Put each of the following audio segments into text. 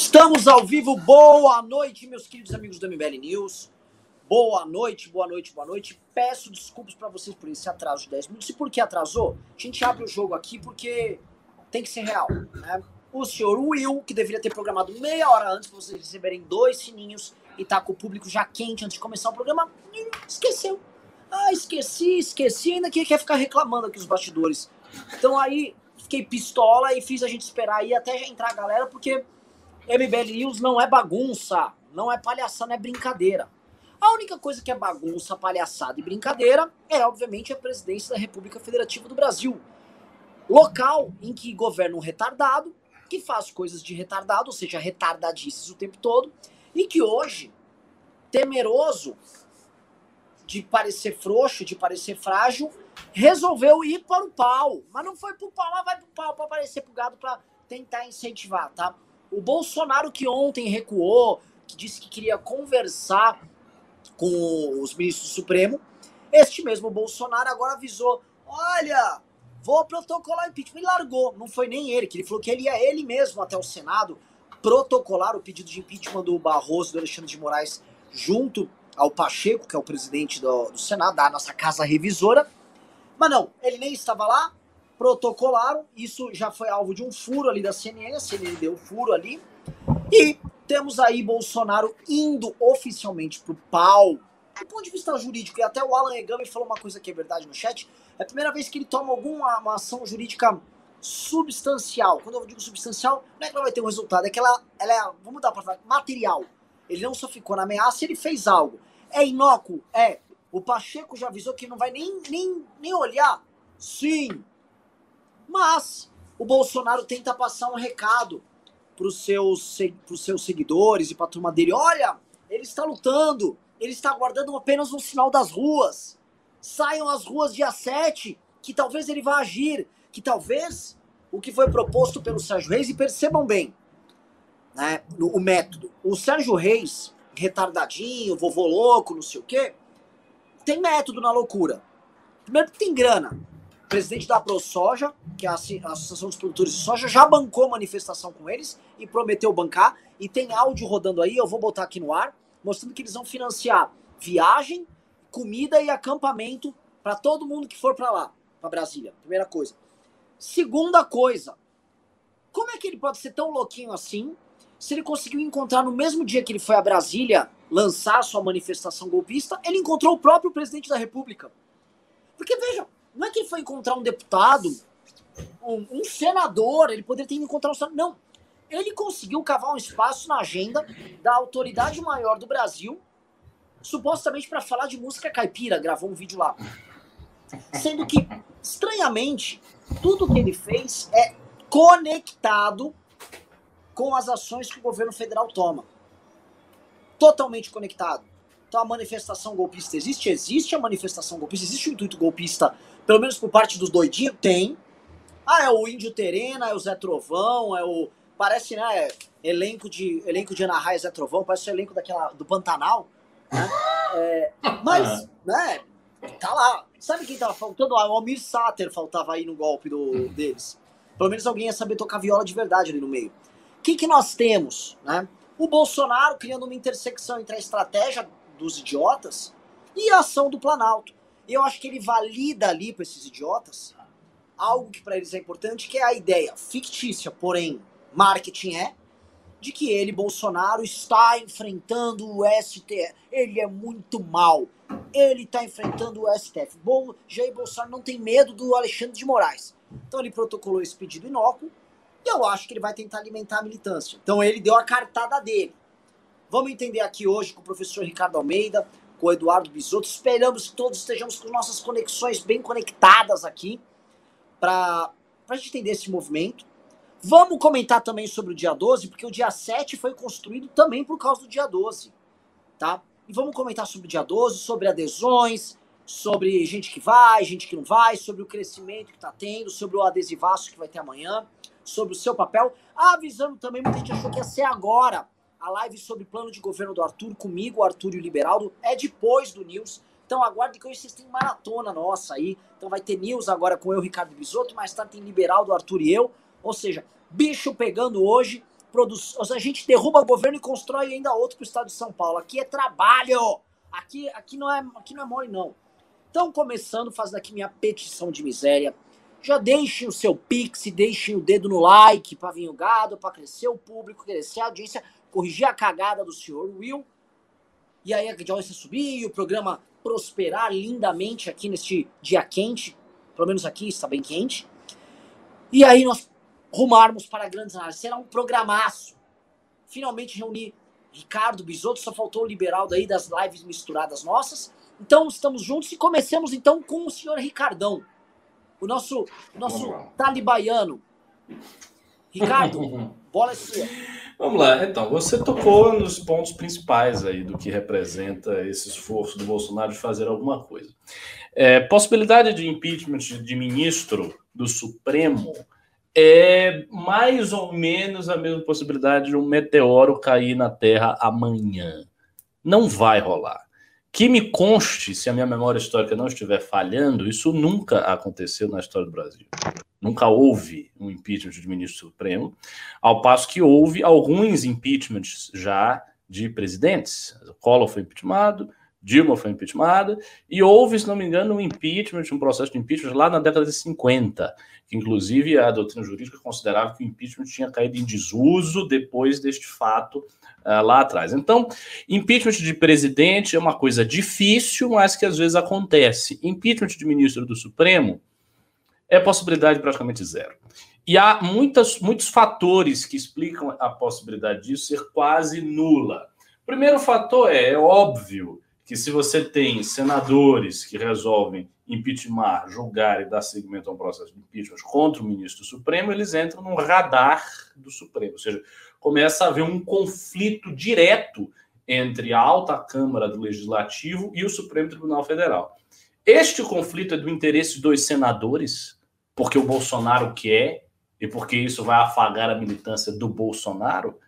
Estamos ao vivo. Boa noite, meus queridos amigos do MBL News. Boa noite, boa noite, boa noite. Peço desculpas para vocês por esse atraso de 10 minutos. E por que atrasou? A gente abre o jogo aqui porque tem que ser real. Né? O senhor Will, que deveria ter programado meia hora antes para vocês receberem dois sininhos e tá com o público já quente antes de começar o programa, esqueceu. Ah, esqueci, esqueci, ainda que quer ficar reclamando aqui os bastidores. Então aí fiquei pistola e fiz a gente esperar aí até entrar a galera, porque MBL News não é bagunça, não é palhaçada, não é brincadeira. A única coisa que é bagunça, palhaçada e brincadeira é, obviamente, a presidência da República Federativa do Brasil. Local em que governa um retardado, que faz coisas de retardado, ou seja, retardadices o tempo todo, e que hoje, temeroso de parecer frouxo, de parecer frágil, resolveu ir para o pau. Mas não foi pro pau, mas vai pro pau para aparecer pro gado para tentar incentivar, tá? O Bolsonaro que ontem recuou, que disse que queria conversar com os ministros do Supremo, este mesmo Bolsonaro agora avisou: olha, vou protocolar impeachment. E largou. Não foi nem ele, que ele falou que ele ia ele mesmo até o Senado protocolar o pedido de impeachment do Barroso, do Alexandre de Moraes, junto ao Pacheco, que é o presidente do, do Senado, da nossa casa revisora. Mas não, ele nem estava lá, protocolaram, isso já foi alvo de um furo ali da CNN, a CNN deu furo ali, e temos aí Bolsonaro indo oficialmente pro pau. Do ponto de vista jurídico, e até o Alan Egami falou uma coisa que é verdade no chat, é a primeira vez que ele toma alguma uma ação jurídica substancial. Quando eu digo substancial, não é que ela vai ter um resultado, é que ela, ela é, vamos dar para falar, material. Ele não só ficou na ameaça, ele fez algo. É inócuo? É. O Pacheco já avisou que não vai nem, nem, nem olhar? Sim. Mas o Bolsonaro tenta passar um recado para os seus, seus seguidores e para a turma dele. Olha, ele está lutando, ele está aguardando apenas um sinal das ruas. Saiam às ruas dia 7, que talvez ele vá agir, que talvez o que foi proposto pelo Sérgio Reis, e percebam bem né, o método. O Sérgio Reis, retardadinho, vovô louco, não sei o quê, tem método na loucura. Primeiro que tem grana presidente da ProSoja, que é a Associação dos Produtores de Soja, já bancou manifestação com eles e prometeu bancar. E tem áudio rodando aí, eu vou botar aqui no ar, mostrando que eles vão financiar viagem, comida e acampamento para todo mundo que for para lá, para Brasília. Primeira coisa. Segunda coisa, como é que ele pode ser tão louquinho assim se ele conseguiu encontrar no mesmo dia que ele foi a Brasília lançar sua manifestação golpista, ele encontrou o próprio presidente da República? Porque veja, não é que ele foi encontrar um deputado, um, um senador, ele poderia ter ido encontrar um senador. Não. Ele conseguiu cavar um espaço na agenda da autoridade maior do Brasil, supostamente para falar de música caipira, gravou um vídeo lá. Sendo que, estranhamente, tudo que ele fez é conectado com as ações que o governo federal toma. Totalmente conectado. Então a manifestação golpista existe? Existe a manifestação golpista, existe o intuito golpista pelo menos por parte dos doidinhos, tem. Ah, é o Índio Terena, é o Zé Trovão, é o. Parece, né? Elenco de, elenco de Ana Raia Zé Trovão, parece o elenco daquela, do Pantanal. Né? É, mas, né? Tá lá. Sabe quem tava faltando? Ah, o Almir Sater faltava aí no golpe do, deles. Pelo menos alguém ia saber tocar viola de verdade ali no meio. O que, que nós temos? Né? O Bolsonaro criando uma intersecção entre a estratégia dos idiotas e a ação do Planalto. E eu acho que ele valida ali para esses idiotas algo que para eles é importante, que é a ideia fictícia, porém marketing é, de que ele, Bolsonaro, está enfrentando o STF. Ele é muito mal. Ele está enfrentando o STF. Bom, Jair Bolsonaro não tem medo do Alexandre de Moraes. Então ele protocolou esse pedido inócuo e eu acho que ele vai tentar alimentar a militância. Então ele deu a cartada dele. Vamos entender aqui hoje com o professor Ricardo Almeida, com o Eduardo Bisotto. Esperamos que todos estejamos com nossas conexões bem conectadas aqui para a gente entender esse movimento. Vamos comentar também sobre o dia 12, porque o dia 7 foi construído também por causa do dia 12, tá? E vamos comentar sobre o dia 12, sobre adesões, sobre gente que vai, gente que não vai, sobre o crescimento que está tendo, sobre o adesivaço que vai ter amanhã, sobre o seu papel. Avisando também, muita gente achou que ia ser agora a live sobre plano de governo do Arthur comigo, Arthur e o Liberaldo, é depois do News. Então aguarde que hoje vocês têm maratona nossa aí. Então vai ter News agora com eu, Ricardo Bisotto, mais tarde tem Liberaldo, Arthur e eu. Ou seja, bicho pegando hoje. produz, a gente derruba o governo e constrói ainda outro para o estado de São Paulo. Aqui é trabalho. Aqui, aqui não é, aqui não é mole não. Então, começando, fazendo aqui minha petição de miséria. Já deixem o seu pix, deixem o dedo no like para vir o gado, para crescer o público, crescer a audiência, corrigir a cagada do senhor Will. E aí a audiência subir e o programa prosperar lindamente aqui neste dia quente. Pelo menos aqui está bem quente. E aí nós rumarmos para grandes análises. Será um programaço. Finalmente reunir Ricardo Bisotto, só faltou o liberal daí das lives misturadas nossas. Então estamos juntos e comecemos então com o senhor Ricardão, o nosso, o nosso talibaiano. Ricardo, bola é sua. Vamos lá, então, você tocou nos pontos principais aí do que representa esse esforço do Bolsonaro de fazer alguma coisa. É, possibilidade de impeachment de ministro do Supremo é mais ou menos a mesma possibilidade de um meteoro cair na Terra amanhã. Não vai rolar. Que me conste, se a minha memória histórica não estiver falhando, isso nunca aconteceu na história do Brasil. Nunca houve um impeachment de ministro supremo, ao passo que houve alguns impeachments já de presidentes. O Collor foi impeachmentado, Dilma foi impeachmentada, e houve, se não me engano, um impeachment, um processo de impeachment lá na década de 50, que inclusive a doutrina jurídica considerava que o impeachment tinha caído em desuso depois deste fato uh, lá atrás. Então, impeachment de presidente é uma coisa difícil, mas que às vezes acontece. Impeachment de ministro do Supremo é possibilidade praticamente zero. E há muitas, muitos fatores que explicam a possibilidade disso ser quase nula. Primeiro fator é, é óbvio, que se você tem senadores que resolvem impeachment, julgar e dar seguimento a um processo de impeachment contra o ministro Supremo, eles entram no radar do Supremo. Ou seja, começa a haver um conflito direto entre a alta Câmara do Legislativo e o Supremo Tribunal Federal. Este conflito é do interesse dos senadores, porque o Bolsonaro quer e porque isso vai afagar a militância do Bolsonaro,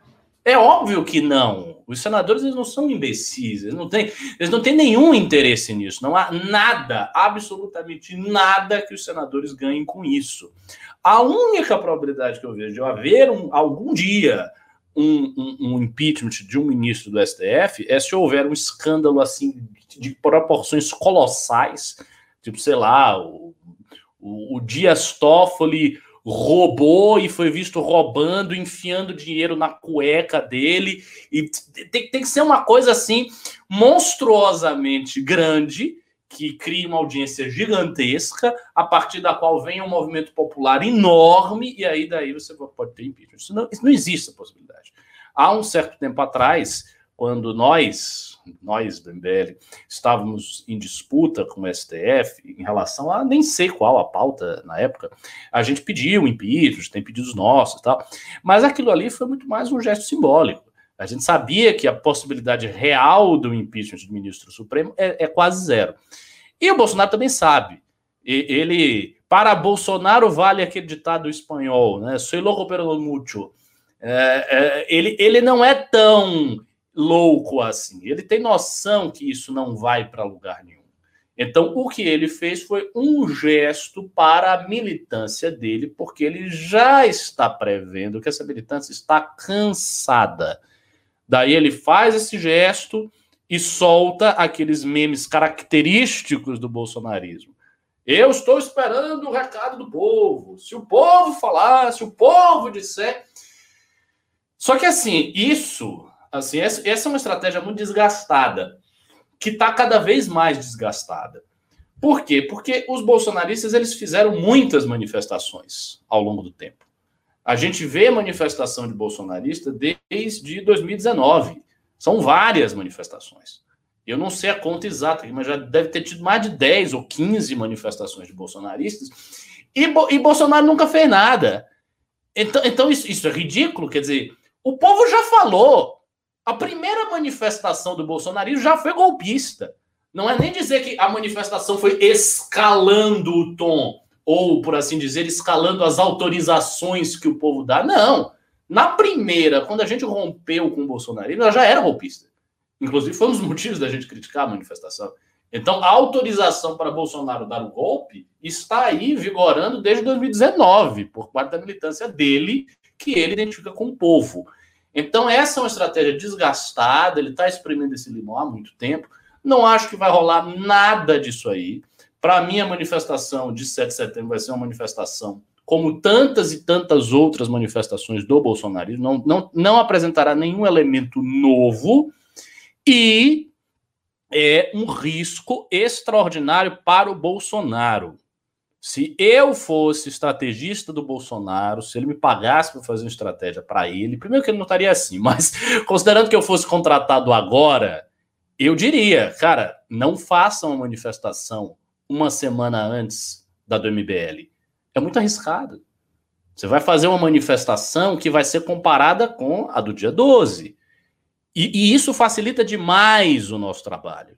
é óbvio que não. Os senadores eles não são imbecis, eles não, têm, eles não têm nenhum interesse nisso. Não há nada, absolutamente nada que os senadores ganhem com isso. A única probabilidade que eu vejo de haver um, algum dia um, um, um, impeachment de um ministro do STF é se houver um escândalo assim de proporções colossais, tipo, sei lá, o, o, o Dias Toffoli roubou e foi visto roubando, enfiando dinheiro na cueca dele. E tem, tem que ser uma coisa assim monstruosamente grande que crie uma audiência gigantesca, a partir da qual vem um movimento popular enorme, e aí daí você pode ter impeachment. Isso não, isso não existe a possibilidade. Há um certo tempo atrás, quando nós, nós do MBL, estávamos em disputa com o STF em relação a nem sei qual a pauta na época, a gente pediu impeachment, tem pedidos nossos e tal, mas aquilo ali foi muito mais um gesto simbólico. A gente sabia que a possibilidade real do impeachment do ministro Supremo é, é quase zero. E o Bolsonaro também sabe. ele, para Bolsonaro, vale aquele ditado espanhol, né? Soy loco pero mucho. É, é, ele, ele não é tão louco assim. Ele tem noção que isso não vai para lugar nenhum. Então, o que ele fez foi um gesto para a militância dele, porque ele já está prevendo que essa militância está cansada. Daí ele faz esse gesto e solta aqueles memes característicos do bolsonarismo. Eu estou esperando o recado do povo. Se o povo falar, se o povo disser. Só que assim, isso Assim, essa, essa é uma estratégia muito desgastada, que está cada vez mais desgastada. Por quê? Porque os bolsonaristas eles fizeram muitas manifestações ao longo do tempo. A gente vê manifestação de bolsonarista desde 2019. São várias manifestações. Eu não sei a conta exata, mas já deve ter tido mais de 10 ou 15 manifestações de bolsonaristas. E, e Bolsonaro nunca fez nada. Então, então isso, isso é ridículo. Quer dizer, o povo já falou. A primeira manifestação do bolsonarismo já foi golpista. Não é nem dizer que a manifestação foi escalando o tom, ou, por assim dizer, escalando as autorizações que o povo dá. Não. Na primeira, quando a gente rompeu com o bolsonarismo, ela já era golpista. Inclusive, foi um dos motivos da gente criticar a manifestação. Então, a autorização para Bolsonaro dar o golpe está aí vigorando desde 2019, por parte da militância dele, que ele identifica com o povo. Então, essa é uma estratégia desgastada, ele está exprimindo esse limão há muito tempo. Não acho que vai rolar nada disso aí. Para mim, a manifestação de 7 de setembro vai ser uma manifestação como tantas e tantas outras manifestações do bolsonarismo, não, não, não apresentará nenhum elemento novo e é um risco extraordinário para o Bolsonaro. Se eu fosse estrategista do Bolsonaro, se ele me pagasse para fazer uma estratégia para ele, primeiro que ele não estaria assim, mas considerando que eu fosse contratado agora, eu diria, cara, não faça uma manifestação uma semana antes da do MBL. É muito arriscado. Você vai fazer uma manifestação que vai ser comparada com a do dia 12. E, e isso facilita demais o nosso trabalho.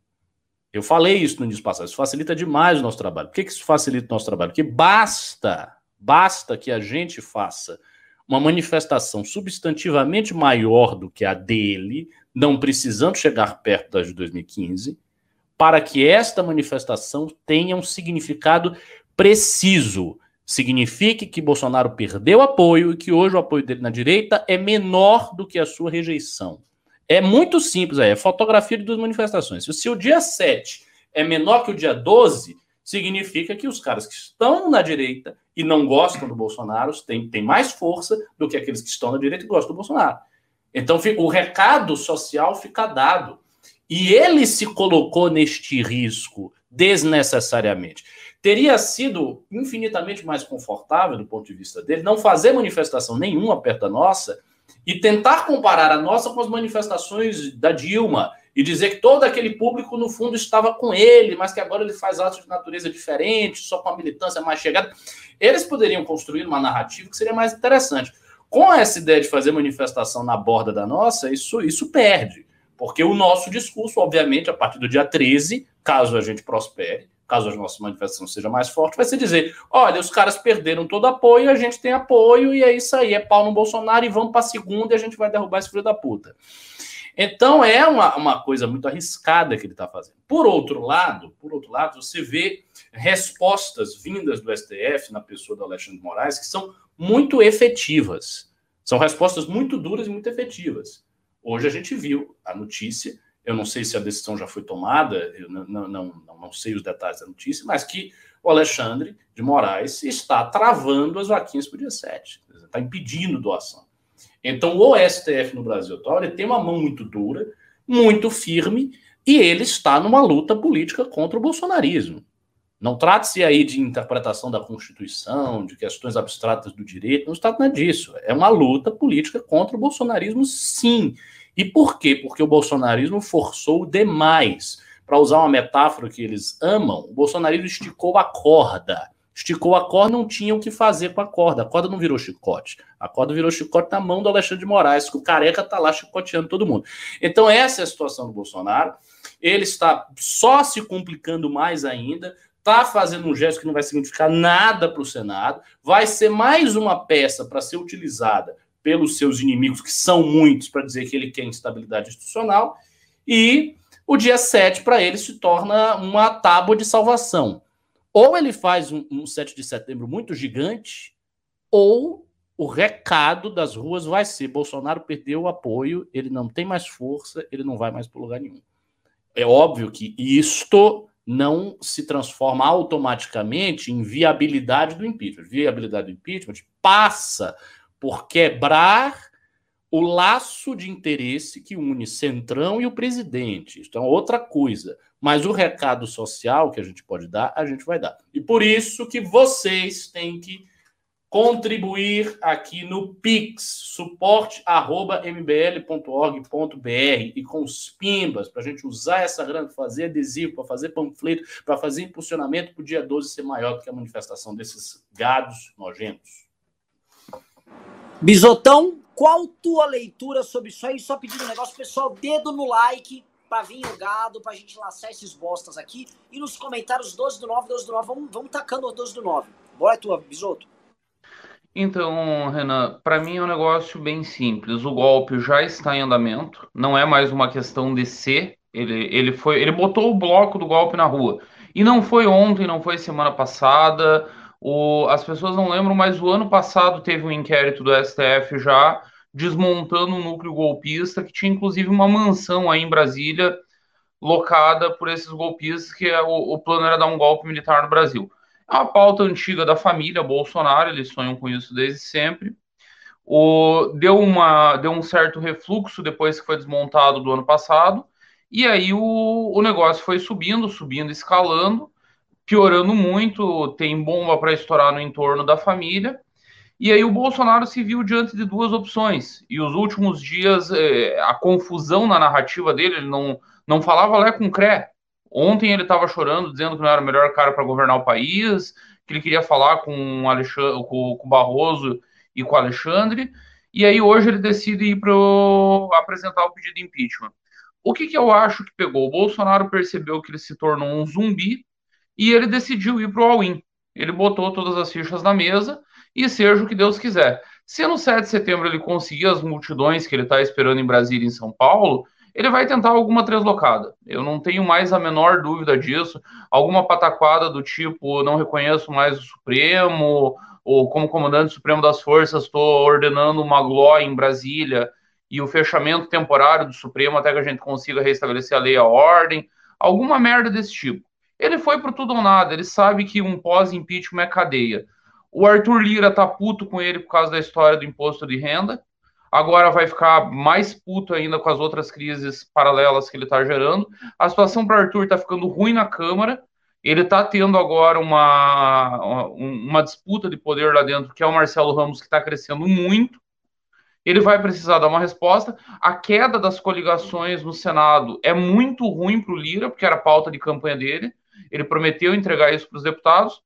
Eu falei isso no início passado, isso facilita demais o nosso trabalho. Por que, que isso facilita o nosso trabalho? Porque basta, basta que a gente faça uma manifestação substantivamente maior do que a dele, não precisando chegar perto das de 2015, para que esta manifestação tenha um significado preciso. Signifique que Bolsonaro perdeu apoio e que hoje o apoio dele na direita é menor do que a sua rejeição. É muito simples, é, é fotografia de duas manifestações. Se o dia 7 é menor que o dia 12, significa que os caras que estão na direita e não gostam do Bolsonaro têm, têm mais força do que aqueles que estão na direita e gostam do Bolsonaro. Então o recado social fica dado. E ele se colocou neste risco desnecessariamente. Teria sido infinitamente mais confortável, do ponto de vista dele, não fazer manifestação nenhuma perto da nossa e tentar comparar a nossa com as manifestações da Dilma e dizer que todo aquele público, no fundo, estava com ele, mas que agora ele faz atos de natureza diferente, só com a militância mais chegada. Eles poderiam construir uma narrativa que seria mais interessante. Com essa ideia de fazer manifestação na borda da nossa, isso, isso perde. Porque o nosso discurso, obviamente, a partir do dia 13, caso a gente prospere, caso a nossa manifestação seja mais forte, vai ser dizer: olha, os caras perderam todo apoio, a gente tem apoio, e é isso aí, é pau no Bolsonaro, e vamos para a segunda e a gente vai derrubar esse filho da puta. Então é uma, uma coisa muito arriscada que ele está fazendo. Por outro lado, por outro lado, você vê respostas vindas do STF na pessoa do Alexandre Moraes que são muito efetivas. São respostas muito duras e muito efetivas. Hoje a gente viu a notícia, eu não sei se a decisão já foi tomada, eu não, não, não, não sei os detalhes da notícia, mas que o Alexandre de Moraes está travando as vaquinhas para o dia 7, está impedindo doação. Então, o STF no Brasil atual tem uma mão muito dura, muito firme, e ele está numa luta política contra o bolsonarismo. Não trate-se aí de interpretação da Constituição, de questões abstratas do direito, não se trata disso. É uma luta política contra o bolsonarismo, sim. E por quê? Porque o bolsonarismo forçou demais. Para usar uma metáfora que eles amam, o bolsonarismo esticou a corda. Esticou a corda, não tinha o que fazer com a corda. A corda não virou chicote. A corda virou chicote na mão do Alexandre de Moraes, que o careca está lá chicoteando todo mundo. Então, essa é a situação do Bolsonaro. Ele está só se complicando mais ainda está fazendo um gesto que não vai significar nada para o Senado, vai ser mais uma peça para ser utilizada pelos seus inimigos, que são muitos, para dizer que ele quer instabilidade institucional, e o dia 7 para ele se torna uma tábua de salvação. Ou ele faz um, um 7 de setembro muito gigante, ou o recado das ruas vai ser: Bolsonaro perdeu o apoio, ele não tem mais força, ele não vai mais para lugar nenhum. É óbvio que isto não se transforma automaticamente em viabilidade do impeachment. Viabilidade do impeachment passa por quebrar o laço de interesse que une Centrão e o presidente. Isso é outra coisa. Mas o recado social que a gente pode dar, a gente vai dar. E por isso que vocês têm que contribuir aqui no Pix, suporte@mbl.org.br e com os pimbas para a gente usar essa grana para fazer adesivo, para fazer panfleto, para fazer impulsionamento para o dia 12 ser maior do que a manifestação desses gados nojentos. Bisotão, qual tua leitura sobre isso aí? Só pedindo um negócio, pessoal, dedo no like para vir o gado, para a gente laçar esses bostas aqui. E nos comentários 12 do 9, 12 do 9, vamos, vamos tacando o 12 do 9. Bora tua, Bisoto. Então, Renan, para mim é um negócio bem simples. O golpe já está em andamento, não é mais uma questão de ser. Ele, ele foi, ele botou o bloco do golpe na rua. E não foi ontem, não foi semana passada. O, as pessoas não lembram, mas o ano passado teve um inquérito do STF já desmontando um núcleo golpista que tinha inclusive uma mansão aí em Brasília locada por esses golpistas, que é o, o plano era dar um golpe militar no Brasil. É uma pauta antiga da família Bolsonaro, eles sonham com isso desde sempre. O, deu, uma, deu um certo refluxo depois que foi desmontado do ano passado, e aí o, o negócio foi subindo, subindo, escalando, piorando muito, tem bomba para estourar no entorno da família, e aí o Bolsonaro se viu diante de duas opções. E os últimos dias, é, a confusão na narrativa dele, ele não, não falava lá com cré. Ontem ele estava chorando, dizendo que não era o melhor cara para governar o país, que ele queria falar com, Alexandre, com, com Barroso e com Alexandre. E aí hoje ele decide ir para apresentar o pedido de impeachment. O que, que eu acho que pegou? O Bolsonaro percebeu que ele se tornou um zumbi e ele decidiu ir para o all-in. Ele botou todas as fichas na mesa e seja o que Deus quiser. Se no 7 de setembro ele conseguir as multidões que ele está esperando em Brasília e em São Paulo, ele vai tentar alguma translocada. Eu não tenho mais a menor dúvida disso. Alguma pataquada do tipo, não reconheço mais o Supremo, ou como comandante supremo das forças, estou ordenando uma glória em Brasília e o fechamento temporário do Supremo até que a gente consiga restabelecer a lei e a ordem. Alguma merda desse tipo. Ele foi pro tudo ou nada, ele sabe que um pós-impeachment é cadeia. O Arthur Lira tá puto com ele por causa da história do imposto de renda. Agora vai ficar mais puto ainda com as outras crises paralelas que ele tá gerando. A situação para Arthur tá ficando ruim na Câmara. Ele tá tendo agora uma, uma disputa de poder lá dentro, que é o Marcelo Ramos, que está crescendo muito. Ele vai precisar dar uma resposta. A queda das coligações no Senado é muito ruim para o Lira, porque era pauta de campanha dele. Ele prometeu entregar isso para os deputados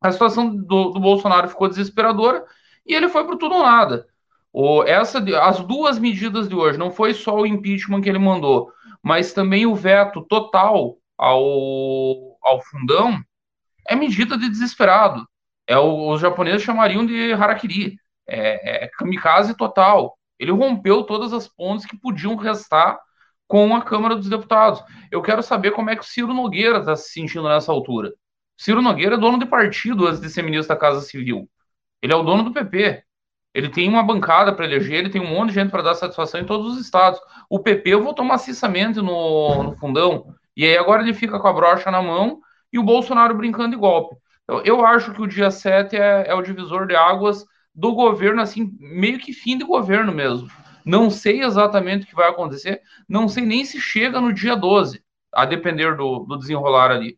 a situação do, do Bolsonaro ficou desesperadora e ele foi para tudo ou nada. O, essa, as duas medidas de hoje, não foi só o impeachment que ele mandou, mas também o veto total ao, ao fundão, é medida de desesperado. É o, os japoneses chamariam de harakiri. É, é kamikaze total. Ele rompeu todas as pontes que podiam restar com a Câmara dos Deputados. Eu quero saber como é que o Ciro Nogueira está se sentindo nessa altura. Ciro Nogueira é dono de partido antes de ser ministro da Casa Civil. Ele é o dono do PP. Ele tem uma bancada para eleger, ele tem um monte de gente para dar satisfação em todos os estados. O PP votou maciçamente no, no fundão. E aí agora ele fica com a brocha na mão e o Bolsonaro brincando de golpe. Eu, eu acho que o dia 7 é, é o divisor de águas do governo, assim, meio que fim de governo mesmo. Não sei exatamente o que vai acontecer, não sei nem se chega no dia 12, a depender do, do desenrolar ali.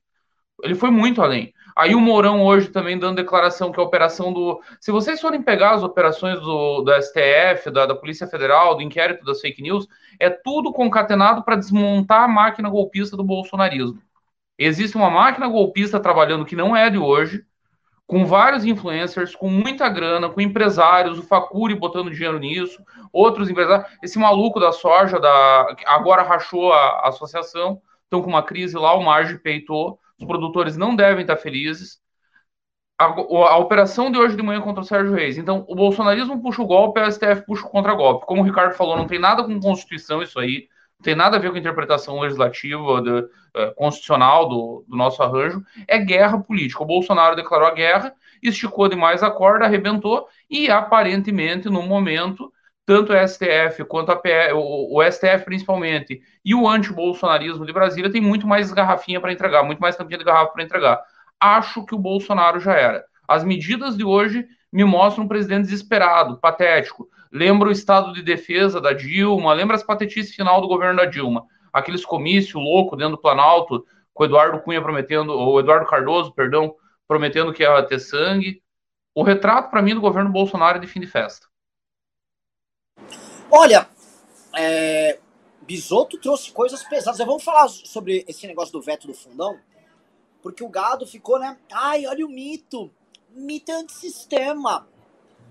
Ele foi muito além. Aí o Mourão hoje também dando declaração que a operação do. Se vocês forem pegar as operações do, do STF, da, da Polícia Federal, do inquérito das fake news, é tudo concatenado para desmontar a máquina golpista do bolsonarismo. Existe uma máquina golpista trabalhando que não é de hoje, com vários influencers, com muita grana, com empresários, o Facuri botando dinheiro nisso, outros empresários. Esse maluco da soja, da agora rachou a, a associação, estão com uma crise lá, o Marge peitou os produtores não devem estar felizes. A, a, operação de hoje de manhã contra o Sérgio Reis. Então, o bolsonarismo puxa o golpe, a STF puxa o contra-golpe. Como o Ricardo falou, não tem nada com Constituição isso aí, tem nada a ver com a interpretação legislativa, de, uh, constitucional do, do, nosso arranjo. É guerra política. O Bolsonaro declarou a guerra, esticou demais a corda, arrebentou, e aparentemente, no momento, tanto o STF quanto a PE, o, o STF principalmente, e o anti-bolsonarismo de Brasília tem muito mais garrafinha para entregar, muito mais tampinha de garrafa para entregar. Acho que o Bolsonaro já era. As medidas de hoje me mostram um presidente desesperado, patético. Lembra o estado de defesa da Dilma, lembra as patetices final do governo da Dilma. Aqueles comícios loucos dentro do Planalto, com o Eduardo Cunha prometendo, ou Eduardo Cardoso, perdão, prometendo que ia ter sangue. O retrato, para mim, do governo Bolsonaro é de fim de festa. Olha, é, Bisoto trouxe coisas pesadas. Vamos falar sobre esse negócio do veto do fundão, porque o gado ficou, né? Ai, olha o mito. Mito é antissistema.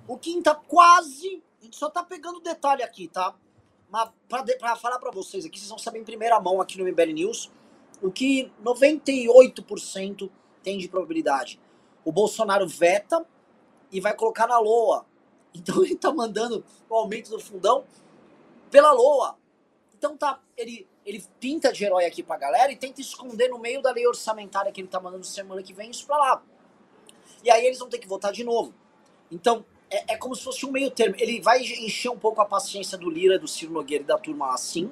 O Kim tá quase. A gente só tá pegando detalhe aqui, tá? Mas pra, pra falar pra vocês aqui, vocês vão saber em primeira mão aqui no MBL News o que 98% tem de probabilidade. O Bolsonaro veta e vai colocar na LOA então ele tá mandando o aumento do fundão pela LOA. Então tá, ele, ele pinta de herói aqui pra galera e tenta esconder no meio da lei orçamentária que ele tá mandando semana que vem isso pra lá. E aí eles vão ter que votar de novo. Então, é, é como se fosse um meio termo. Ele vai encher um pouco a paciência do Lira, do Ciro Nogueira e da turma assim,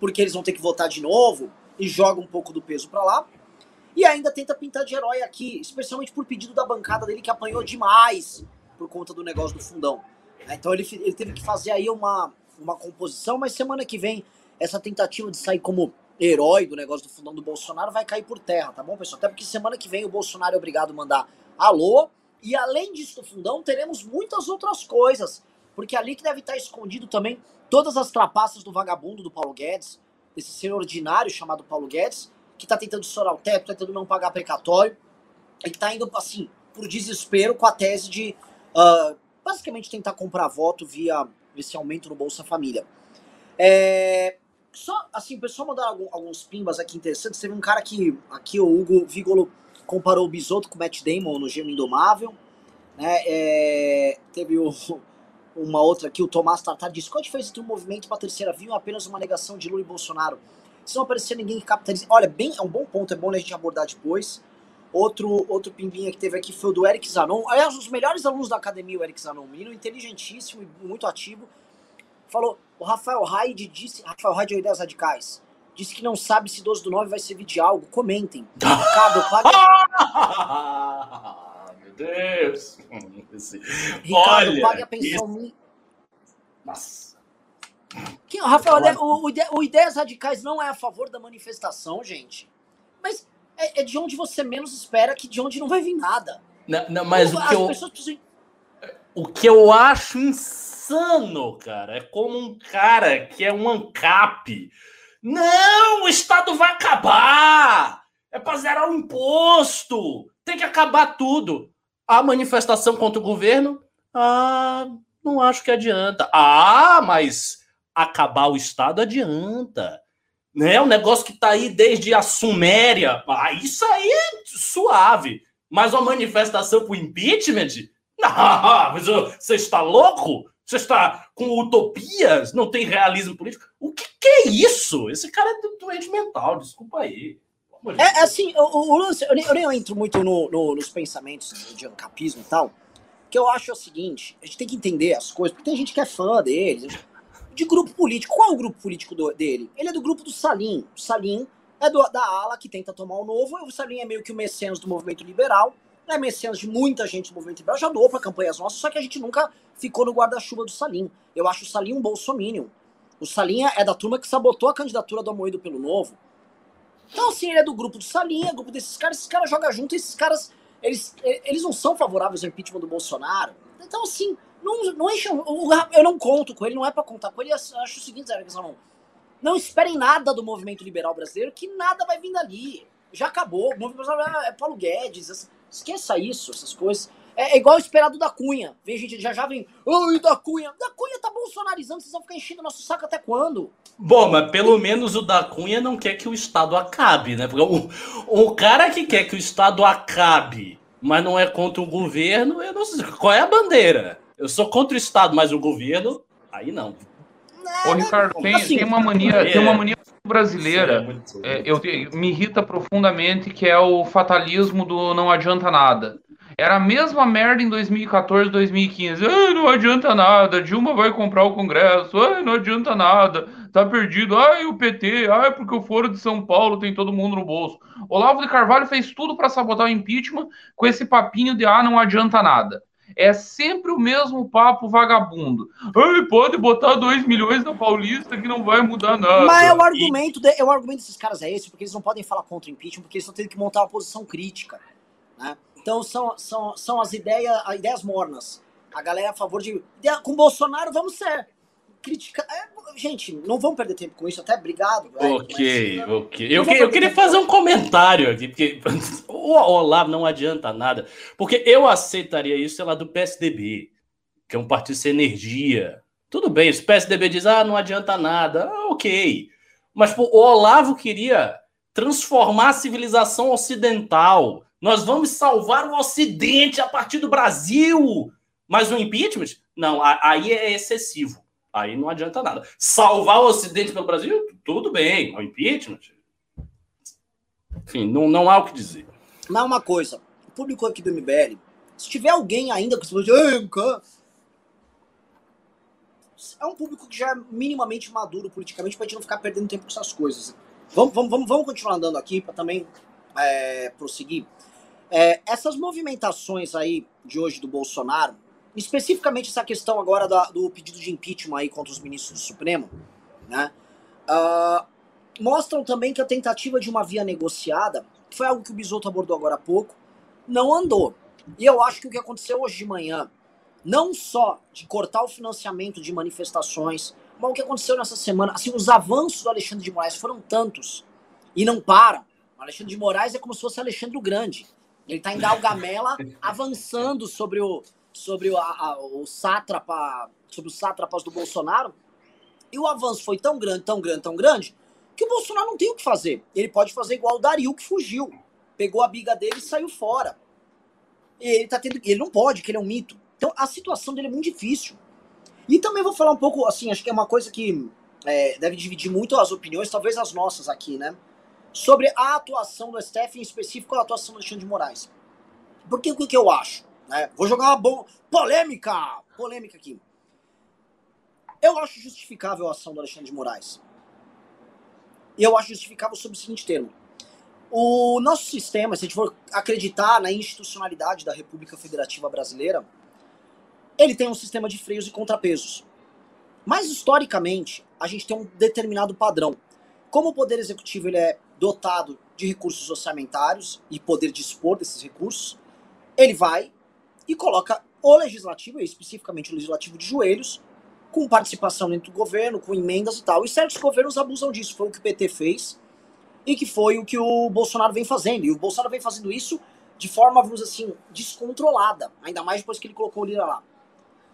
porque eles vão ter que votar de novo e joga um pouco do peso para lá. E ainda tenta pintar de herói aqui, especialmente por pedido da bancada dele que apanhou demais por conta do negócio do fundão. Então ele, ele teve que fazer aí uma, uma composição, mas semana que vem essa tentativa de sair como herói do negócio do fundão do Bolsonaro vai cair por terra, tá bom, pessoal? Até porque semana que vem o Bolsonaro é obrigado a mandar alô, e além disso do fundão, teremos muitas outras coisas, porque ali que deve estar escondido também todas as trapaças do vagabundo do Paulo Guedes, desse ser ordinário chamado Paulo Guedes, que tá tentando estourar o teto, tentando não pagar precatório, e que tá indo, assim, por desespero com a tese de, uh, basicamente, tentar comprar voto via esse aumento no Bolsa Família. É, só, assim, o pessoal mandar alguns pimbas aqui interessantes. Teve um cara que, aqui, o Hugo Vigolo, comparou o Bisoto com o Matt Damon no Gêmeo Indomável. Né? É, teve o, uma outra aqui, o Tomás Tartar disse: qual a diferença entre um movimento para a terceira via apenas uma negação de Lula e Bolsonaro? Se não aparecer ninguém que capitalize. Olha, bem, é um bom ponto, é bom a gente abordar depois. Outro, outro pimbinha que teve aqui foi o do Eric Zanon. Aliás, os melhores alunos da academia, o Eric Zanon, menino inteligentíssimo e muito ativo. Falou: o Rafael Hyde disse, Rafael Hyde é Ideias Radicais, disse que não sabe se 12 do 9 vai servir de algo. Comentem. Ricardo, paga. Meu Deus! Ricardo, Olha, pague a pensão. Isso... Nossa. Que, Rafael, o, o, o Ideias Radicais não é a favor da manifestação, gente. Mas é, é, de onde você menos espera que de onde não vai vir nada. Não, não mas o, o que eu. Precisam... O que eu acho insano, cara, é como um cara que é um ANCAP. Não, o Estado vai acabar! É para zerar o imposto! Tem que acabar tudo. A manifestação contra o governo? Ah, não acho que adianta. Ah, mas acabar o Estado adianta. Né? Um negócio que está aí desde a Suméria. Ah, isso aí é suave. Mas uma manifestação para o impeachment? Não, mas você está louco? Você está com utopias? Não tem realismo político? O que, que é isso? Esse cara é doente mental, desculpa aí. É, assim, o, o lance, eu, nem, eu nem entro muito no, no, nos pensamentos de ancapismo e tal, que eu acho é o seguinte, a gente tem que entender as coisas, porque tem gente que é fã deles, de grupo político. Qual é o grupo político do, dele? Ele é do grupo do Salim. O Salim é do, da ala que tenta tomar o novo, o Salim é meio que o mecenas do movimento liberal, é mecenas de muita gente do movimento liberal, já doou para campanhas nossas, só que a gente nunca ficou no guarda-chuva do Salim. Eu acho o Salim um bolsominion. O Salim é da turma que sabotou a candidatura do Amoedo pelo Novo. Então, assim, ele é do grupo do Salim, é grupo desses caras, esses caras jogam junto, esses caras, eles, eles não são favoráveis ao impeachment do Bolsonaro. Então, assim, não, não encham, eu não conto com ele, não é para contar com ele, acho o seguinte, Zé não, não esperem nada do movimento liberal brasileiro, que nada vai vir dali. Já acabou, o movimento liberal é Paulo Guedes, esqueça isso, essas coisas. É, é igual esperado da Cunha. Vem gente, já já vem. Ai, da Cunha. Da Cunha tá bolsonarizando, vocês vão ficar enchendo nosso saco até quando? Bom, mas pelo menos o da Cunha não quer que o Estado acabe, né? Porque o, o cara que quer que o Estado acabe, mas não é contra o governo, eu não sei. Qual é a bandeira? Eu sou contra o Estado, mas o governo, aí não. Ô, Ricardo, tem, assim, tem uma mania, é, tem uma mania brasileira, é, eu, me irrita profundamente, que é o fatalismo do não adianta nada. Era a mesma merda em 2014, 2015. Ai, não adianta nada, Dilma vai comprar o Congresso. Ai, não adianta nada, tá perdido. Ai, o PT, ai, porque o Foro de São Paulo tem todo mundo no bolso. Olavo de Carvalho fez tudo para sabotar o impeachment com esse papinho de ah, não adianta nada. É sempre o mesmo papo vagabundo. Ai, pode botar 2 milhões na Paulista que não vai mudar nada. Mas é o argumento, de, é o argumento desses caras é esse, porque eles não podem falar contra o impeachment, porque eles estão tendo que montar uma posição crítica. Né? Então são, são, são as ideias, as ideias mornas. A galera é a favor de. Com Bolsonaro, vamos ser. Critica... É, gente, não vamos perder tempo com isso, até obrigado. Velho, ok, mas, ok. Eu, que, eu queria fazer um comentário aqui, porque o Olavo não adianta nada. Porque eu aceitaria isso, sei lá, do PSDB, que é um partido sem energia. Tudo bem, se o PSDB diz, ah, não adianta nada, ah, ok. Mas pô, o Olavo queria transformar a civilização ocidental nós vamos salvar o Ocidente a partir do Brasil. Mas o impeachment? Não, aí é excessivo. Aí não adianta nada. Salvar o Ocidente pelo Brasil? Tudo bem. O impeachment? Enfim, não, não há o que dizer. Mas uma coisa. público aqui do MBL, se tiver alguém ainda que você fala, é um público que já é minimamente maduro politicamente pra gente não ficar perdendo tempo com essas coisas. Vamos, vamos, vamos, vamos continuar andando aqui para também é, prosseguir. É, essas movimentações aí de hoje do Bolsonaro, especificamente essa questão agora da, do pedido de impeachment aí contra os ministros do Supremo, né, uh, mostram também que a tentativa de uma via negociada, que foi algo que o Bisoto abordou agora há pouco, não andou. E eu acho que o que aconteceu hoje de manhã, não só de cortar o financiamento de manifestações, mas o que aconteceu nessa semana, assim, os avanços do Alexandre de Moraes foram tantos e não param. O Alexandre de Moraes é como se fosse Alexandre o Grande. Ele está em Galgamela avançando sobre o sobre o, a, o sátrapa, sobre os sátrapas do Bolsonaro. E o avanço foi tão grande, tão grande, tão grande, que o Bolsonaro não tem o que fazer. Ele pode fazer igual o Dario que fugiu. Pegou a biga dele e saiu fora. E ele tá tendo. Ele não pode, que ele é um mito. Então a situação dele é muito difícil. E também vou falar um pouco, assim, acho que é uma coisa que é, deve dividir muito as opiniões, talvez as nossas aqui, né? Sobre a atuação do STF, em específico a atuação do Alexandre de Moraes. Porque o que eu acho? Né? Vou jogar uma bom... polêmica! Polêmica aqui. Eu acho justificável a ação do Alexandre de Moraes. E eu acho justificável sob o seguinte termo. O nosso sistema, se a gente for acreditar na institucionalidade da República Federativa Brasileira, ele tem um sistema de freios e contrapesos. Mas historicamente, a gente tem um determinado padrão. Como o poder executivo ele é dotado de recursos orçamentários e poder dispor desses recursos, ele vai e coloca o legislativo, especificamente o legislativo de joelhos, com participação dentro do governo, com emendas e tal. E certos governos abusam disso. Foi o que o PT fez e que foi o que o Bolsonaro vem fazendo. E o Bolsonaro vem fazendo isso de forma, vamos dizer assim, descontrolada. Ainda mais depois que ele colocou o Lira lá.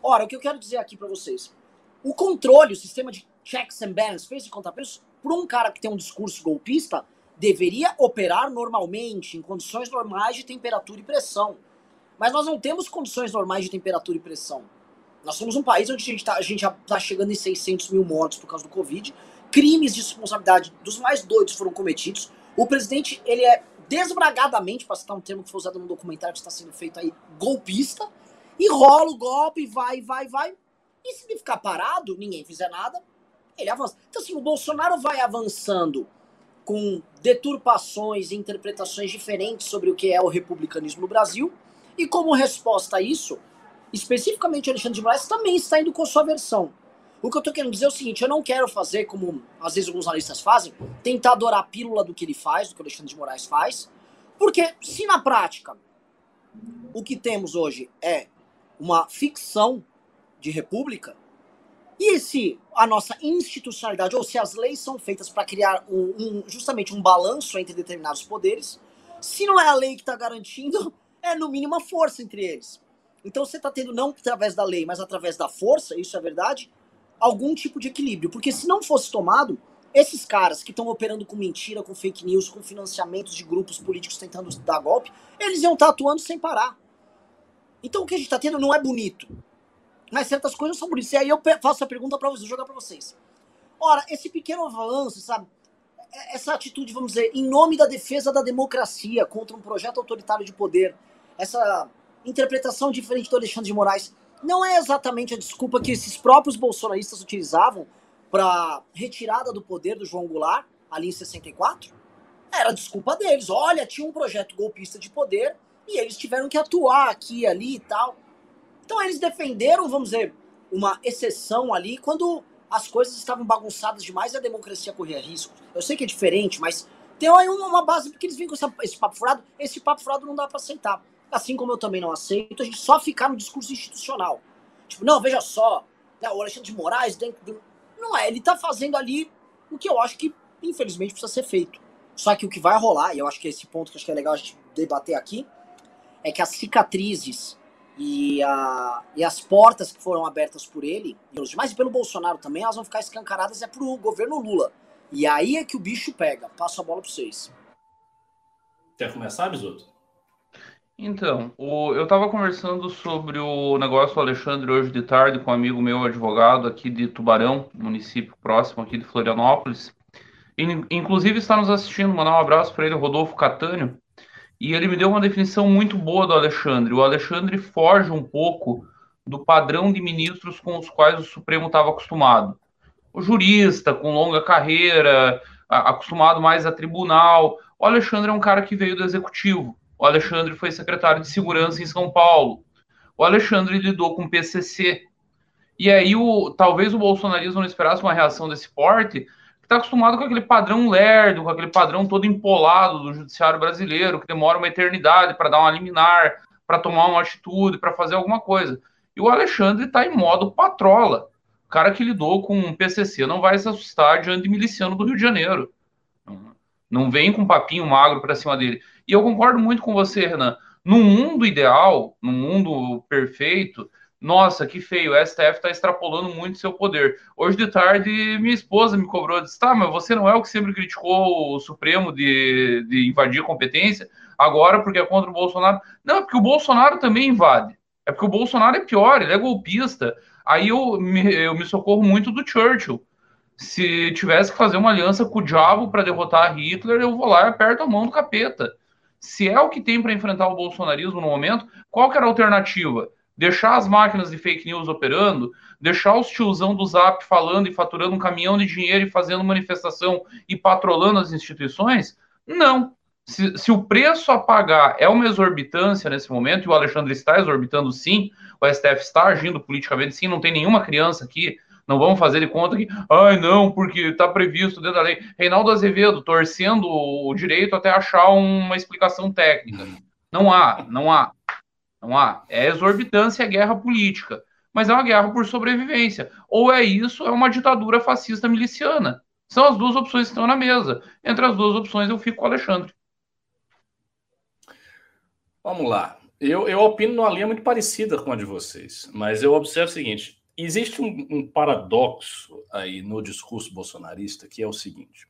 Ora, o que eu quero dizer aqui para vocês. O controle, o sistema de checks and balances, fez de contrapesos, por um cara que tem um discurso golpista, deveria operar normalmente, em condições normais de temperatura e pressão. Mas nós não temos condições normais de temperatura e pressão. Nós somos um país onde a gente, tá, está chegando em 600 mil mortos por causa do Covid. Crimes de responsabilidade dos mais doidos foram cometidos. O presidente, ele é desbragadamente, para citar um termo que foi usado no documentário que está sendo feito aí, golpista e rola o golpe, vai, vai, vai. E se ele ficar parado, ninguém fizer nada, ele avança. Então, assim, o Bolsonaro vai avançando com deturpações e interpretações diferentes sobre o que é o republicanismo no Brasil. E como resposta a isso, especificamente Alexandre de Moraes também está indo com sua versão. O que eu estou querendo dizer é o seguinte: eu não quero fazer, como às vezes alguns analistas fazem, tentar adorar a pílula do que ele faz, do que o Alexandre de Moraes faz, porque se na prática o que temos hoje é uma ficção de república, e se a nossa institucionalidade, ou se as leis são feitas para criar um, um, justamente um balanço entre determinados poderes, se não é a lei que está garantindo, é no mínimo a força entre eles. Então você está tendo, não através da lei, mas através da força, isso é verdade, algum tipo de equilíbrio. Porque se não fosse tomado, esses caras que estão operando com mentira, com fake news, com financiamentos de grupos políticos tentando dar golpe, eles iam estar tá atuando sem parar. Então o que a gente está tendo não é bonito. Mas certas coisas são bonitas. E aí eu faço a pergunta para vocês, jogar para vocês. Ora, esse pequeno avanço, sabe? É, essa atitude, vamos dizer, em nome da defesa da democracia contra um projeto autoritário de poder, essa interpretação diferente do Alexandre de Moraes, não é exatamente a desculpa que esses próprios bolsonaristas utilizavam para retirada do poder do João Goulart, ali em 64? Era desculpa deles. Olha, tinha um projeto golpista de poder e eles tiveram que atuar aqui, ali e tal. Então eles defenderam, vamos dizer, uma exceção ali quando as coisas estavam bagunçadas demais e a democracia corria risco. Eu sei que é diferente, mas tem aí uma base porque eles vêm com esse papo furado. Esse papo furado não dá para aceitar. Assim como eu também não aceito a gente só ficar no discurso institucional. Tipo, não, veja só, né, o Alexandre de Moraes dentro Não é, ele tá fazendo ali o que eu acho que, infelizmente, precisa ser feito. Só que o que vai rolar, e eu acho que é esse ponto que acho que é legal a gente debater aqui, é que as cicatrizes e, a, e as portas que foram abertas por ele, pelos demais, e pelo Bolsonaro também, elas vão ficar escancaradas é pro governo Lula. E aí é que o bicho pega. Passo a bola para vocês. Quer começar, Bisoto? Então, o, eu estava conversando sobre o negócio do Alexandre hoje de tarde com um amigo meu advogado aqui de Tubarão, município próximo aqui de Florianópolis. Inclusive está nos assistindo, mandar um abraço para ele, Rodolfo Catânio. e ele me deu uma definição muito boa do Alexandre. O Alexandre foge um pouco do padrão de ministros com os quais o Supremo estava acostumado. O jurista, com longa carreira, acostumado mais a tribunal. O Alexandre é um cara que veio do executivo. O Alexandre foi secretário de segurança em São Paulo. O Alexandre lidou com o PCC. E aí, o, talvez o bolsonarismo não esperasse uma reação desse porte, que está acostumado com aquele padrão lerdo, com aquele padrão todo empolado do judiciário brasileiro, que demora uma eternidade para dar uma liminar, para tomar uma atitude, para fazer alguma coisa. E o Alexandre está em modo patrola. O cara que lidou com o PCC não vai se assustar diante de miliciano do Rio de Janeiro. Não vem com papinho magro para cima dele. E eu concordo muito com você, Renan. No mundo ideal, no mundo perfeito, nossa, que feio, o STF está extrapolando muito seu poder. Hoje de tarde, minha esposa me cobrou, disse, tá, mas você não é o que sempre criticou o Supremo de, de invadir competência, agora porque é contra o Bolsonaro. Não, é porque o Bolsonaro também invade. É porque o Bolsonaro é pior, ele é golpista. Aí eu me, eu me socorro muito do Churchill. Se tivesse que fazer uma aliança com o diabo para derrotar Hitler, eu vou lá e aperto a mão do capeta. Se é o que tem para enfrentar o bolsonarismo no momento, qual que era a alternativa? deixar as máquinas de fake news operando, deixar os tiozão do Zap falando e faturando um caminhão de dinheiro e fazendo manifestação e patrolando as instituições? Não. Se, se, o preço a pagar é uma exorbitância nesse momento, e o Alexandre está exorbitando sim, o STF está agindo politicamente sim, não tem nenhuma criança aqui, não vamos fazer de conta que, ai não, porque está previsto dentro da lei. Reinaldo Azevedo torcendo o direito até achar uma explicação técnica. Não há, não há. Não há. É exorbitância, é guerra política. Mas é uma guerra por sobrevivência. Ou é isso, é uma ditadura fascista miliciana. São as duas opções que estão na mesa. Entre as duas opções, eu fico com o Alexandre. Vamos lá. Eu, eu opino numa linha muito parecida com a de vocês, mas eu observo o seguinte: existe um, um paradoxo aí no discurso bolsonarista que é o seguinte: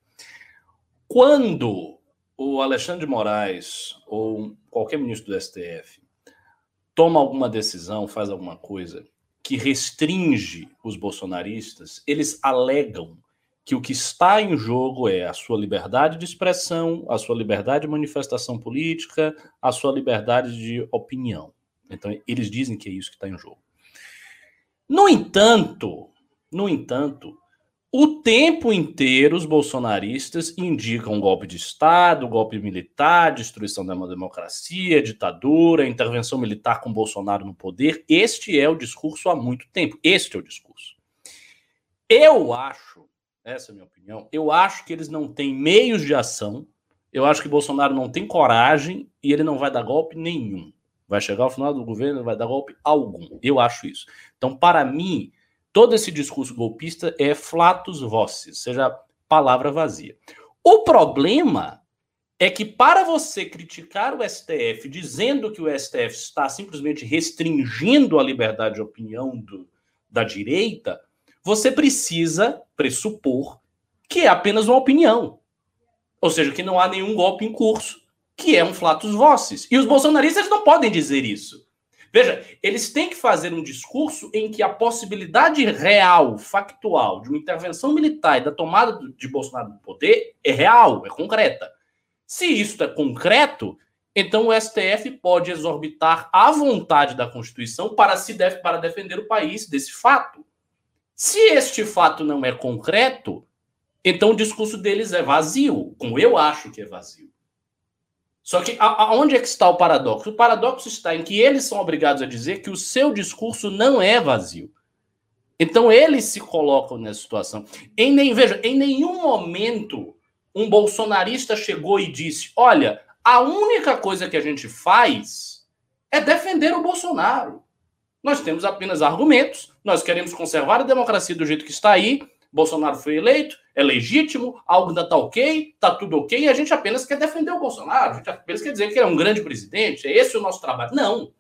quando o Alexandre de Moraes ou qualquer ministro do STF toma alguma decisão, faz alguma coisa que restringe os bolsonaristas, eles alegam que o que está em jogo é a sua liberdade de expressão, a sua liberdade de manifestação política, a sua liberdade de opinião. Então, eles dizem que é isso que está em jogo. No entanto, no entanto, o tempo inteiro, os bolsonaristas indicam golpe de Estado, golpe militar, destruição da democracia, ditadura, intervenção militar com Bolsonaro no poder. Este é o discurso há muito tempo. Este é o discurso. Eu acho, essa é a minha opinião, eu acho que eles não têm meios de ação. Eu acho que Bolsonaro não tem coragem e ele não vai dar golpe nenhum. Vai chegar ao final do governo, vai dar golpe algum. Eu acho isso. Então, para mim, todo esse discurso golpista é flatus vocis, seja, palavra vazia. O problema é que para você criticar o STF dizendo que o STF está simplesmente restringindo a liberdade de opinião do, da direita, você precisa pressupor que é apenas uma opinião. Ou seja, que não há nenhum golpe em curso, que é um flatus vocis. E os bolsonaristas não podem dizer isso. Veja, eles têm que fazer um discurso em que a possibilidade real, factual, de uma intervenção militar e da tomada de Bolsonaro do poder é real, é concreta. Se isso é concreto, então o STF pode exorbitar a vontade da Constituição para, se def para defender o país desse fato. Se este fato não é concreto, então o discurso deles é vazio, como eu acho que é vazio. Só que aonde é que está o paradoxo? O paradoxo está em que eles são obrigados a dizer que o seu discurso não é vazio. Então eles se colocam nessa situação. Em nem veja, em nenhum momento um bolsonarista chegou e disse: "Olha, a única coisa que a gente faz é defender o Bolsonaro. Nós temos apenas argumentos, nós queremos conservar a democracia do jeito que está aí, Bolsonaro foi eleito, é legítimo, algo ainda está ok, está tudo ok, e a gente apenas quer defender o Bolsonaro, a gente apenas quer dizer que ele é um grande presidente, é esse o nosso trabalho. Não.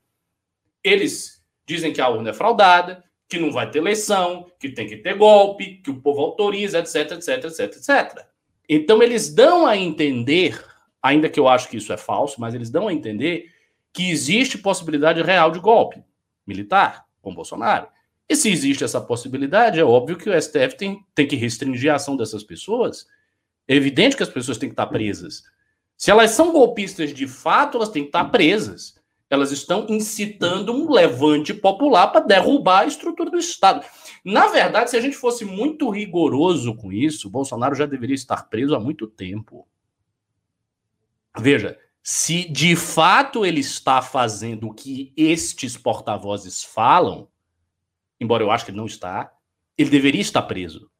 Eles dizem que a urna é fraudada, que não vai ter eleição, que tem que ter golpe, que o povo autoriza, etc, etc, etc, etc. Então eles dão a entender, ainda que eu acho que isso é falso, mas eles dão a entender que existe possibilidade real de golpe militar com Bolsonaro. E se existe essa possibilidade, é óbvio que o STF tem, tem que restringir a ação dessas pessoas. É evidente que as pessoas têm que estar presas. Se elas são golpistas de fato, elas têm que estar presas. Elas estão incitando um levante popular para derrubar a estrutura do Estado. Na verdade, se a gente fosse muito rigoroso com isso, Bolsonaro já deveria estar preso há muito tempo. Veja, se de fato ele está fazendo o que estes porta-vozes falam, embora eu acho que ele não está, ele deveria estar preso.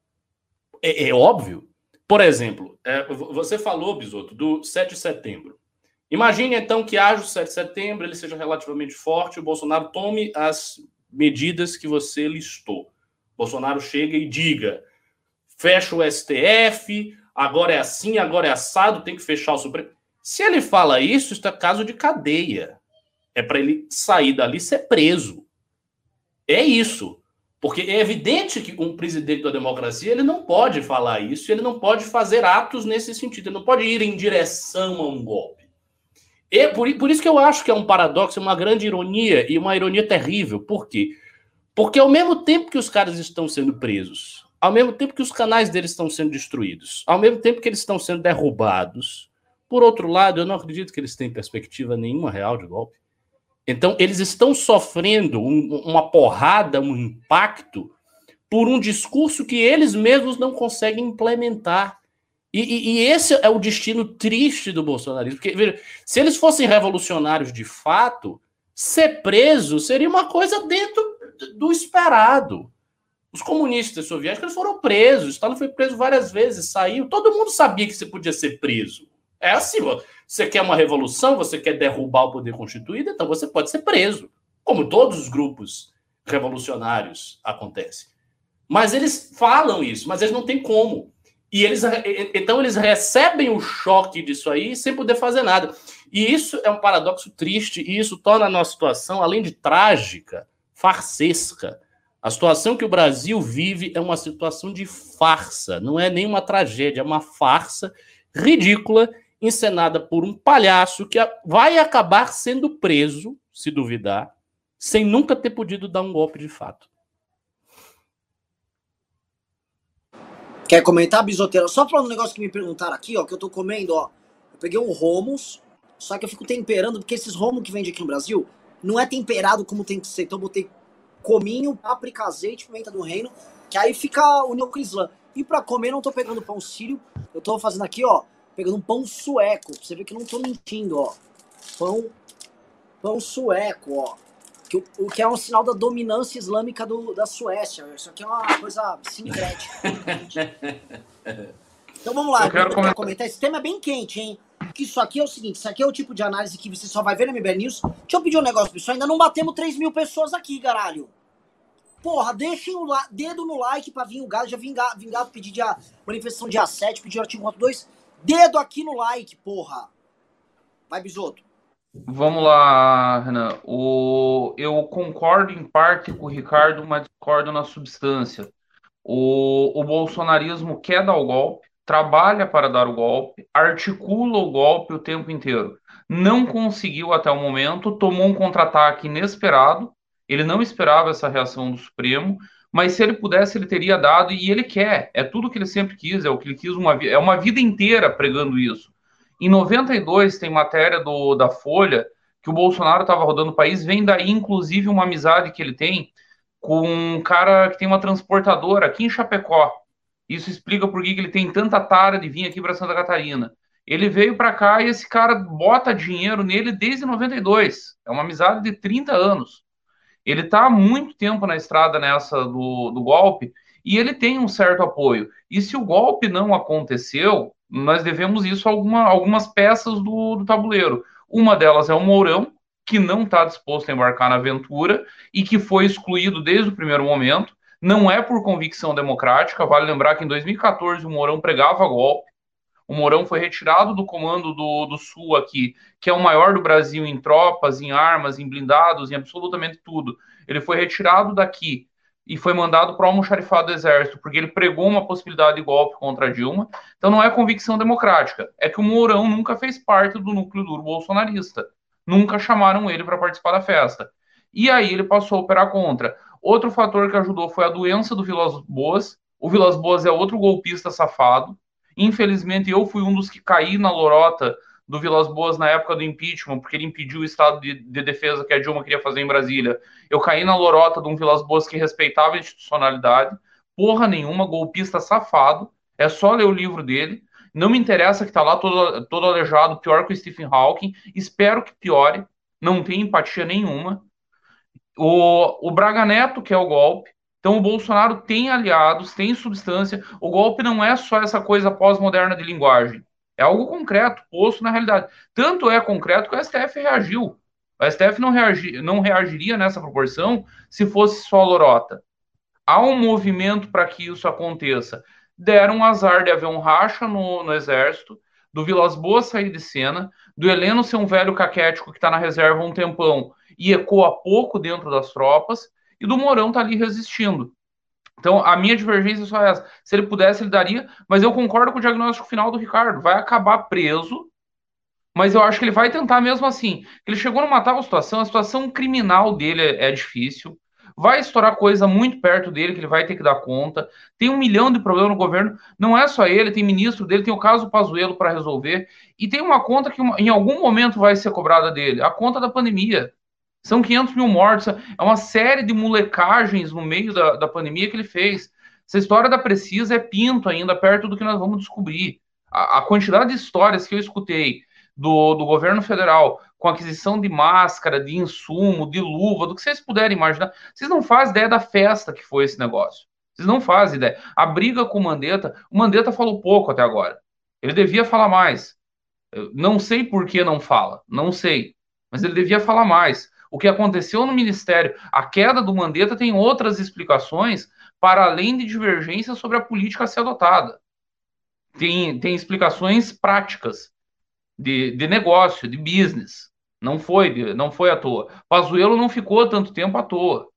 É, é óbvio. Por exemplo, é, você falou, Bisoto, do 7 de setembro. Imagine então que haja o 7 de setembro, ele seja relativamente forte, o Bolsonaro tome as medidas que você listou. Bolsonaro chega e diga: fecha o STF, agora é assim, agora é assado, tem que fechar o Supremo. Se ele fala isso, isso é caso de cadeia. É para ele sair dali ser preso. É isso. Porque é evidente que um presidente da democracia ele não pode falar isso, ele não pode fazer atos nesse sentido, ele não pode ir em direção a um golpe. E por, por isso que eu acho que é um paradoxo, uma grande ironia e uma ironia terrível. Por quê? Porque ao mesmo tempo que os caras estão sendo presos, ao mesmo tempo que os canais deles estão sendo destruídos, ao mesmo tempo que eles estão sendo derrubados, por outro lado, eu não acredito que eles tenham perspectiva nenhuma real de golpe. Então, eles estão sofrendo um, uma porrada, um impacto, por um discurso que eles mesmos não conseguem implementar. E, e, e esse é o destino triste do bolsonarismo. Porque, veja, se eles fossem revolucionários de fato, ser preso seria uma coisa dentro do esperado. Os comunistas soviéticos foram presos, Stalin foi preso várias vezes, saiu. Todo mundo sabia que você podia ser preso. É assim, você quer uma revolução, você quer derrubar o poder constituído, então você pode ser preso, como todos os grupos revolucionários acontece. Mas eles falam isso, mas eles não têm como. E eles então eles recebem o choque disso aí sem poder fazer nada. E isso é um paradoxo triste e isso torna a nossa situação, além de trágica, farsesca. A situação que o Brasil vive é uma situação de farsa, não é nenhuma tragédia, é uma farsa ridícula encenada por um palhaço que vai acabar sendo preso, se duvidar, sem nunca ter podido dar um golpe de fato. Quer comentar, bisoteira? Só falando um negócio que me perguntaram aqui, ó, que eu tô comendo, ó. Eu peguei um romos, só que eu fico temperando, porque esses romos que vende aqui no Brasil não é temperado como tem que ser. Então eu botei cominho, páprica, azeite, pimenta do reino, que aí fica com Islã. E pra comer não tô pegando pão sírio, eu tô fazendo aqui, ó, pegando um pão sueco. Pra você ver que eu não tô mentindo, ó. Pão, pão sueco, ó. Que, o que é um sinal da dominância islâmica do, da Suécia. Isso aqui é uma coisa sincrética. então vamos lá, eu quero comentar. comentar. Esse tema é bem quente, hein? Que isso aqui é o seguinte: isso aqui é o tipo de análise que você só vai ver no MBL News. Deixa eu pedir um negócio, pessoal. Ainda não batemos 3 mil pessoas aqui, caralho. Porra, deixem o dedo no like pra vir o gado. Já vingado, vingado pedir dia, manifestação dia 7, pedir o artigo 2. Dedo aqui no like, porra. Vai, Bisoto. Vamos lá, Renan. O... Eu concordo em parte com o Ricardo, mas discordo na substância. O, o bolsonarismo quer dar o golpe, trabalha para dar o golpe, articula o golpe o tempo inteiro. Não conseguiu até o momento, tomou um contra-ataque inesperado. Ele não esperava essa reação do Supremo mas se ele pudesse, ele teria dado, e ele quer, é tudo que ele sempre quis, é o que ele quis, uma, é uma vida inteira pregando isso. Em 92, tem matéria do, da Folha que o Bolsonaro estava rodando o país, vem daí, inclusive, uma amizade que ele tem com um cara que tem uma transportadora aqui em Chapecó. Isso explica por que ele tem tanta tara de vir aqui para Santa Catarina. Ele veio para cá e esse cara bota dinheiro nele desde 92. É uma amizade de 30 anos. Ele está há muito tempo na estrada nessa do, do golpe e ele tem um certo apoio. E se o golpe não aconteceu, nós devemos isso a alguma, algumas peças do, do tabuleiro. Uma delas é o Mourão, que não está disposto a embarcar na aventura e que foi excluído desde o primeiro momento. Não é por convicção democrática. Vale lembrar que em 2014 o Mourão pregava golpe. O Mourão foi retirado do comando do, do Sul aqui, que é o maior do Brasil em tropas, em armas, em blindados, em absolutamente tudo. Ele foi retirado daqui e foi mandado para o almoxarifado do exército, porque ele pregou uma possibilidade de golpe contra Dilma. Então não é convicção democrática, é que o Mourão nunca fez parte do núcleo duro bolsonarista. Nunca chamaram ele para participar da festa. E aí ele passou a operar contra. Outro fator que ajudou foi a doença do Vilas Boas. O Vilas Boas é outro golpista safado, Infelizmente, eu fui um dos que caí na lorota do Vilas Boas na época do impeachment, porque ele impediu o estado de, de, defesa que a Dilma queria fazer em Brasília. Eu caí na lorota de um Vilas Boas que respeitava a institucionalidade, porra nenhuma, golpista safado, é só ler o livro dele. Não me interessa que tá lá todo, todo aleijado, pior que o Stephen Hawking. Espero que piore. Não tem empatia nenhuma. O, o Braga Neto, que é o golpe. Então o Bolsonaro tem aliados, tem substância. O golpe não é só essa coisa pós-moderna de linguagem. É algo concreto, posto na realidade. Tanto é concreto que o STF reagiu. O STF não, reagi, não reagiria nessa proporção se fosse só lorota. Há um movimento para que isso aconteça. Deram um azar de haver um racha no, no exército, do Vilas Boas sair de cena, do Heleno ser um velho caquético que está na reserva há um tempão e ecoa pouco dentro das tropas, e do Mourão tá ali resistindo. Então, a minha divergência é só essa. Se ele pudesse, ele daria, mas eu concordo com o diagnóstico final do Ricardo. Vai acabar preso, mas eu acho que ele vai tentar mesmo assim. Ele chegou numa tal situação, a situação criminal dele é, é difícil. Vai estourar coisa muito perto dele que ele vai ter que dar conta. Tem um milhão de problemas no governo. Não é só ele, tem ministro dele, tem o caso Pazuello para resolver. E tem uma conta que em algum momento vai ser cobrada dele a conta da pandemia. São 500 mil mortos. É uma série de molecagens no meio da, da pandemia que ele fez. Essa história da Precisa é pinto ainda, perto do que nós vamos descobrir. A, a quantidade de histórias que eu escutei do, do governo federal com aquisição de máscara, de insumo, de luva, do que vocês puderem imaginar, vocês não fazem ideia da festa que foi esse negócio. Vocês não fazem ideia. A briga com o Mandetta, o Mandetta falou pouco até agora. Ele devia falar mais. Eu não sei por que não fala, não sei. Mas ele devia falar mais o que aconteceu no Ministério, a queda do Mandetta tem outras explicações para além de divergências sobre a política a ser adotada. Tem, tem explicações práticas de, de negócio, de business. Não foi, não foi à toa. Pazuello não ficou tanto tempo à toa.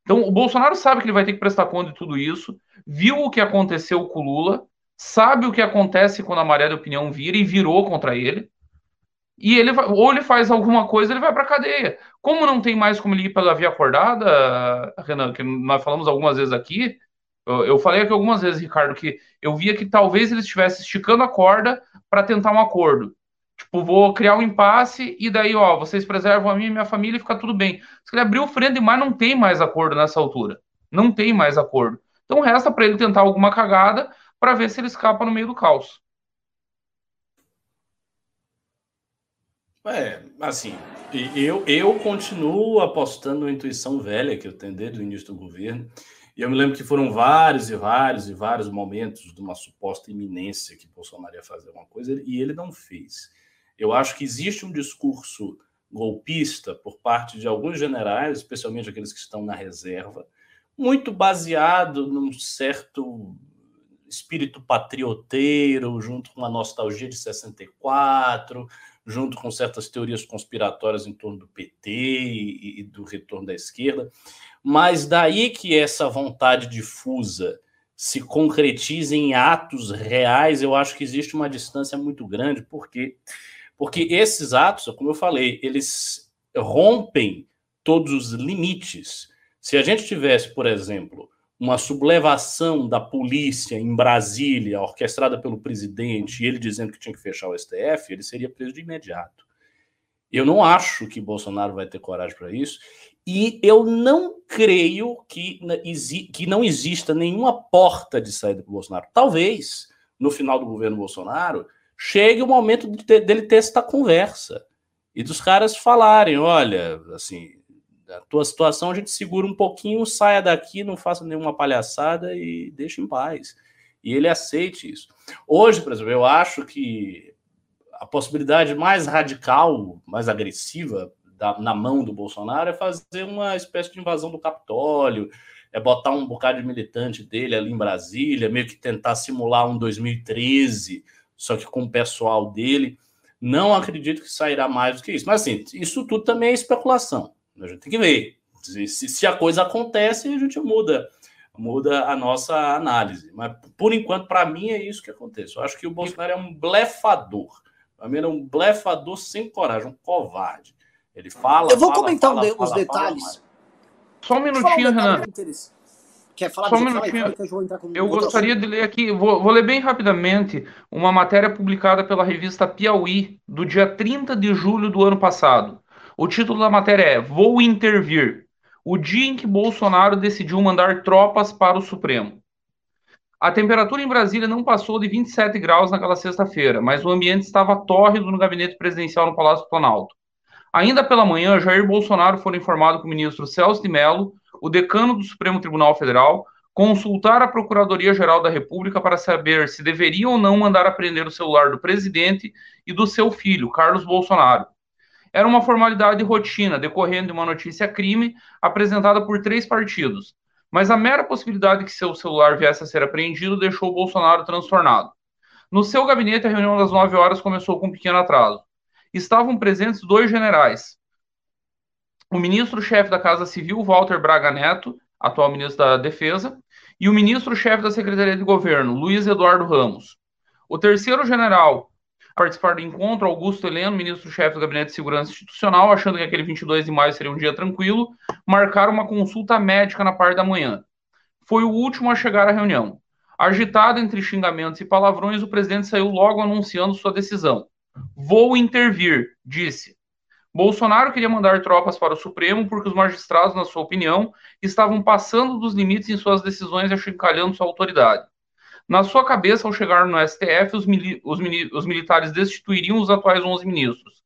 Então, o Bolsonaro sabe que ele vai ter que prestar conta de tudo isso, viu o que aconteceu com o Lula, sabe o que acontece quando a maré de opinião vira e virou contra ele e ele ou ele faz alguma coisa, ele vai para cadeia. Como não tem mais como ir pela via acordada, Renan, que nós falamos algumas vezes aqui, eu, falei aqui algumas vezes, Ricardo, que eu via que talvez ele estivesse esticando a corda para tentar um acordo. Tipo, vou criar um impasse e daí, ó, vocês preservam a mim e minha família e fica tudo bem. Se ele abriu o freio demais, não tem mais acordo nessa altura. Não tem mais acordo. Então resta para ele tentar alguma cagada para ver se ele escapa no meio do caos. É, assim, eu, eu continuo apostando na intuição velha que eu tenho desde o início do governo. E eu me lembro que foram vários e vários e vários momentos de uma suposta iminência que Bolsonaro ia fazer alguma coisa e ele não fez. Eu acho que existe um discurso golpista por parte de alguns generais, especialmente aqueles que estão na reserva, muito baseado num certo espírito patrioteiro, junto com uma nostalgia de 64, junto com certas teorias conspiratórias em torno do PT e, e do retorno da esquerda. Mas daí que essa vontade difusa se concretiza em atos reais, eu acho que existe uma distância muito grande, porque porque esses atos, como eu falei, eles rompem todos os limites. Se a gente tivesse, por exemplo, uma sublevação da polícia em Brasília, orquestrada pelo presidente, e ele dizendo que tinha que fechar o STF, ele seria preso de imediato. Eu não acho que Bolsonaro vai ter coragem para isso, e eu não creio que, que não exista nenhuma porta de saída para o Bolsonaro. Talvez, no final do governo Bolsonaro, chegue o momento de ter, dele ter essa conversa e dos caras falarem: olha, assim, a tua situação a gente segura um pouquinho, saia daqui, não faça nenhuma palhaçada e deixe em paz. E ele aceite isso. Hoje, por exemplo, eu acho que a possibilidade mais radical, mais agressiva da, na mão do Bolsonaro é fazer uma espécie de invasão do Capitólio, é botar um bocado de militante dele ali em Brasília, meio que tentar simular um 2013, só que com o pessoal dele. Não acredito que sairá mais do que isso. Mas assim, isso tudo também é especulação. A gente tem que ver. Se, se a coisa acontece, a gente muda muda a nossa análise. Mas, por enquanto, para mim, é isso que acontece. Eu acho que o Bolsonaro é um blefador. Para mim, é um blefador sem coragem, um covarde. Ele fala. Eu vou fala, comentar fala, os fala, detalhes. Só um minutinho, Renan. Quer falar? Só um minutinho. eu, eu gostaria assunto. de ler aqui, vou, vou, ler bem rapidamente uma matéria publicada pela revista Piauí, do dia 30 de julho do ano passado. O título da matéria é Vou Intervir. O dia em que Bolsonaro decidiu mandar tropas para o Supremo. A temperatura em Brasília não passou de 27 graus naquela sexta-feira, mas o ambiente estava tórrido no gabinete presidencial no Palácio Planalto. Ainda pela manhã, Jair Bolsonaro foi informado que o ministro Celso de Mello o decano do Supremo Tribunal Federal consultar a Procuradoria-Geral da República para saber se deveria ou não mandar apreender o celular do presidente e do seu filho, Carlos Bolsonaro. Era uma formalidade rotina decorrendo de uma notícia crime apresentada por três partidos, mas a mera possibilidade que seu celular viesse a ser apreendido deixou Bolsonaro transtornado. No seu gabinete, a reunião das nove horas começou com um pequeno atraso. Estavam presentes dois generais, o ministro-chefe da Casa Civil, Walter Braga Neto, atual ministro da Defesa, e o ministro-chefe da Secretaria de Governo, Luiz Eduardo Ramos. O terceiro general participar do encontro, Augusto Heleno, ministro-chefe do Gabinete de Segurança Institucional, achando que aquele 22 de maio seria um dia tranquilo, marcaram uma consulta médica na parte da manhã. Foi o último a chegar à reunião. Agitado entre xingamentos e palavrões, o presidente saiu logo anunciando sua decisão. Vou intervir, disse. Bolsonaro queria mandar tropas para o Supremo porque os magistrados, na sua opinião, estavam passando dos limites em suas decisões e achincalhando sua autoridade. Na sua cabeça, ao chegar no STF, os, mili os, os militares destituiriam os atuais 11 ministros.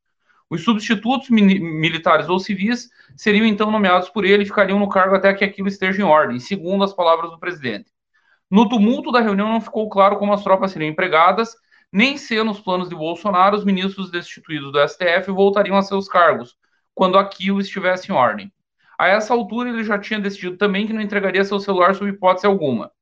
Os substitutos militares ou civis seriam então nomeados por ele e ficariam no cargo até que aquilo esteja em ordem, segundo as palavras do presidente. No tumulto da reunião não ficou claro como as tropas seriam empregadas nem ser nos planos de Bolsonaro os ministros destituídos do STF voltariam a seus cargos, quando aquilo estivesse em ordem. A essa altura, ele já tinha decidido também que não entregaria seu celular sob hipótese alguma.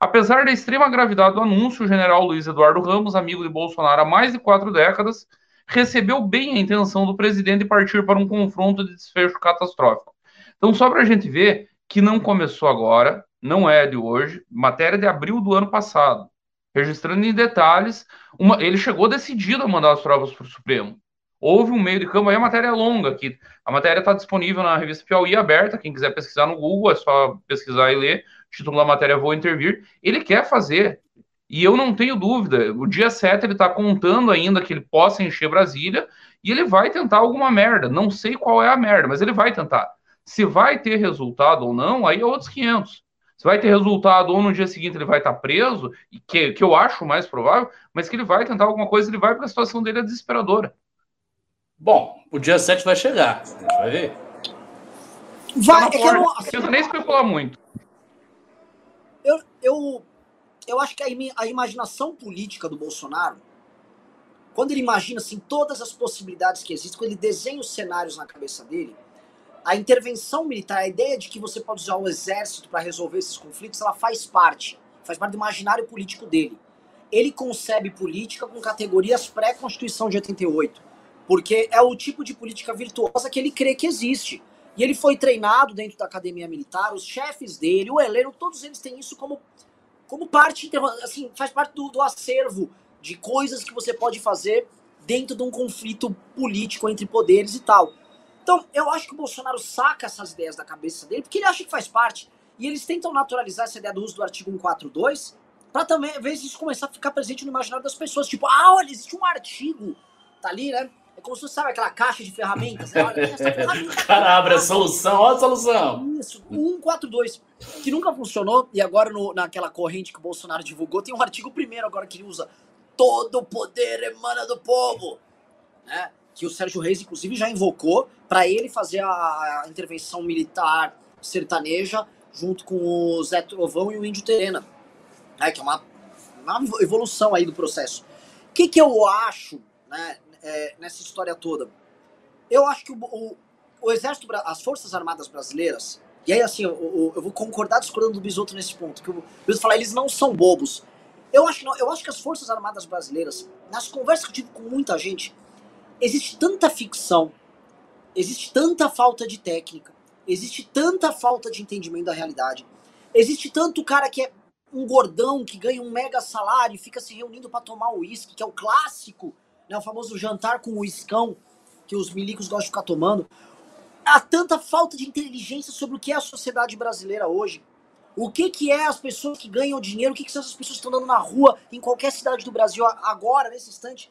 Apesar da extrema gravidade do anúncio, o general Luiz Eduardo Ramos, amigo de Bolsonaro há mais de quatro décadas, recebeu bem a intenção do presidente partir para um confronto de desfecho catastrófico. Então, só para a gente ver que não começou agora, não é de hoje, matéria de abril do ano passado registrando em detalhes. Uma, ele chegou decidido a mandar as tropas para o Supremo. Houve um meio de campo, aí a matéria é longa aqui. A matéria está disponível na revista Piauí aberta. Quem quiser pesquisar no Google, é só pesquisar e ler. Título da matéria Vou Intervir. Ele quer fazer. E eu não tenho dúvida. O dia 7 ele está contando ainda que ele possa encher Brasília e ele vai tentar alguma merda. Não sei qual é a merda, mas ele vai tentar. Se vai ter resultado ou não, aí é outros 500. Se vai ter resultado ou no dia seguinte ele vai estar preso, que, que eu acho mais provável, mas que ele vai tentar alguma coisa, ele vai porque a situação dele é desesperadora. Bom, o dia 7 vai chegar. A gente vai ver. Vai, tá é que eu não precisa nem especular muito. Eu, eu, eu acho que a, a imaginação política do Bolsonaro, quando ele imagina assim, todas as possibilidades que existem, quando ele desenha os cenários na cabeça dele, a intervenção militar, a ideia de que você pode usar o exército para resolver esses conflitos, ela faz parte, faz parte do imaginário político dele. Ele concebe política com categorias pré-constituição de 88, porque é o tipo de política virtuosa que ele crê que existe. E ele foi treinado dentro da academia militar, os chefes dele, o Heleno, todos eles têm isso como, como parte, assim, faz parte do, do acervo de coisas que você pode fazer dentro de um conflito político entre poderes e tal. Então, eu acho que o Bolsonaro saca essas ideias da cabeça dele, porque ele acha que faz parte. E eles tentam naturalizar essa ideia do uso do artigo 142 para também, às vezes, isso começar a ficar presente no imaginário das pessoas. Tipo, ah, olha, existe um artigo, tá ali, né? É como se você sabe aquela caixa de ferramentas. Olha, essa ferramenta. Cara, abre a solução, olha a solução. Isso, o 142, que nunca funcionou, e agora no, naquela corrente que o Bolsonaro divulgou, tem um artigo primeiro agora que ele usa. Todo o poder emana do povo. Né? que o Sérgio Reis, inclusive, já invocou para ele fazer a, a, intervenção militar sertaneja junto com o Zé Trovão e o Índio Terena, né, que é uma, uma evolução aí do processo. O que, que eu acho né, é, nessa história toda? Eu acho que o, o, o, Exército, as Forças Armadas Brasileiras, e aí assim, eu, eu vou concordar discordando do Bisoto nesse ponto, que o Bisoto fala, eles não são bobos. Eu acho, eu acho que as Forças Armadas Brasileiras, nas conversas que eu tive com muita gente, existe tanta ficção, existe tanta falta de técnica, existe tanta falta de entendimento da realidade, existe tanto cara que é um gordão que ganha um mega salário e fica se reunindo para tomar uísque, que é o clássico, né, o famoso jantar com uiscão que os milicos gostam de ficar tomando. Há tanta falta de inteligência sobre o que é a sociedade brasileira hoje. O que, que é as pessoas que ganham dinheiro? O que, que são essas pessoas que estão andando na rua em qualquer cidade do Brasil agora, nesse instante?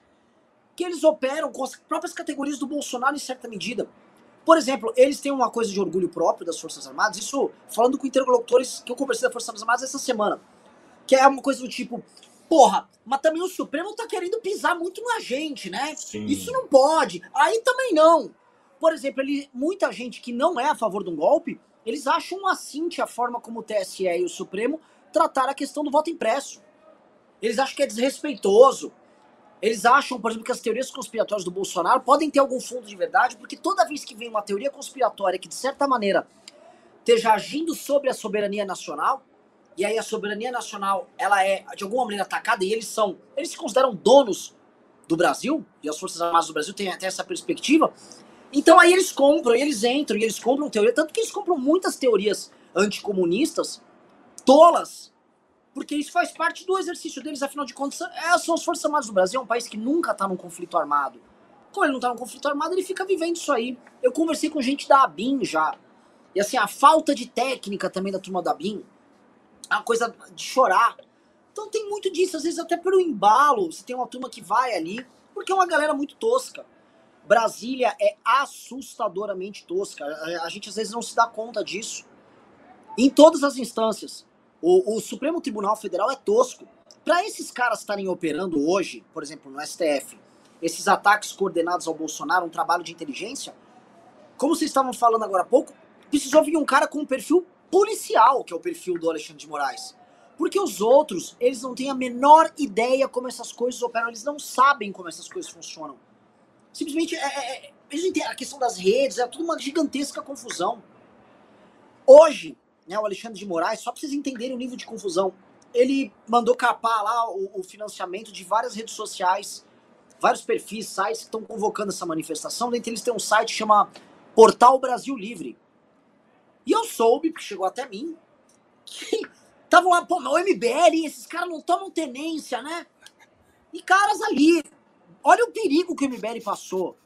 Que eles operam com as próprias categorias do Bolsonaro em certa medida. Por exemplo, eles têm uma coisa de orgulho próprio das Forças Armadas, isso falando com interlocutores que eu conversei das Forças Armadas essa semana, que é uma coisa do tipo, porra, mas também o Supremo tá querendo pisar muito na gente, né? Sim. Isso não pode. Aí também não. Por exemplo, ele, muita gente que não é a favor de um golpe, eles acham assim a forma como o TSE e o Supremo trataram a questão do voto impresso. Eles acham que é desrespeitoso. Eles acham, por exemplo, que as teorias conspiratórias do Bolsonaro podem ter algum fundo de verdade, porque toda vez que vem uma teoria conspiratória que, de certa maneira, esteja agindo sobre a soberania nacional, e aí a soberania nacional ela é, de alguma maneira, atacada, e eles são, eles se consideram donos do Brasil, e as Forças Armadas do Brasil têm até essa perspectiva, então aí eles compram, eles entram, e eles compram teoria, tanto que eles compram muitas teorias anticomunistas, tolas, porque isso faz parte do exercício deles, afinal de contas, é, são as Forças Armadas do Brasil, é um país que nunca está num conflito armado. Como ele não está num conflito armado, ele fica vivendo isso aí. Eu conversei com gente da ABIN já. E assim, a falta de técnica também da turma da ABIN uma coisa de chorar. Então tem muito disso, às vezes até pelo embalo, você tem uma turma que vai ali, porque é uma galera muito tosca. Brasília é assustadoramente tosca. A, a gente às vezes não se dá conta disso. Em todas as instâncias. O, o Supremo Tribunal Federal é tosco. Para esses caras estarem operando hoje, por exemplo, no STF, esses ataques coordenados ao Bolsonaro, um trabalho de inteligência, como vocês estavam falando agora há pouco, precisou vir um cara com um perfil policial, que é o perfil do Alexandre de Moraes. Porque os outros, eles não têm a menor ideia como essas coisas operam, eles não sabem como essas coisas funcionam. Simplesmente, é, é, é a questão das redes, é tudo uma gigantesca confusão. Hoje, né, o Alexandre de Moraes, só para vocês entenderem o nível de confusão, ele mandou capar lá o, o financiamento de várias redes sociais, vários perfis, sites que estão convocando essa manifestação. Dentre eles tem um site que chama Portal Brasil Livre. E eu soube, porque chegou até mim, que estavam lá, pô, o MBL, esses caras não tomam tenência, né? E caras ali, olha o perigo que o MBL passou.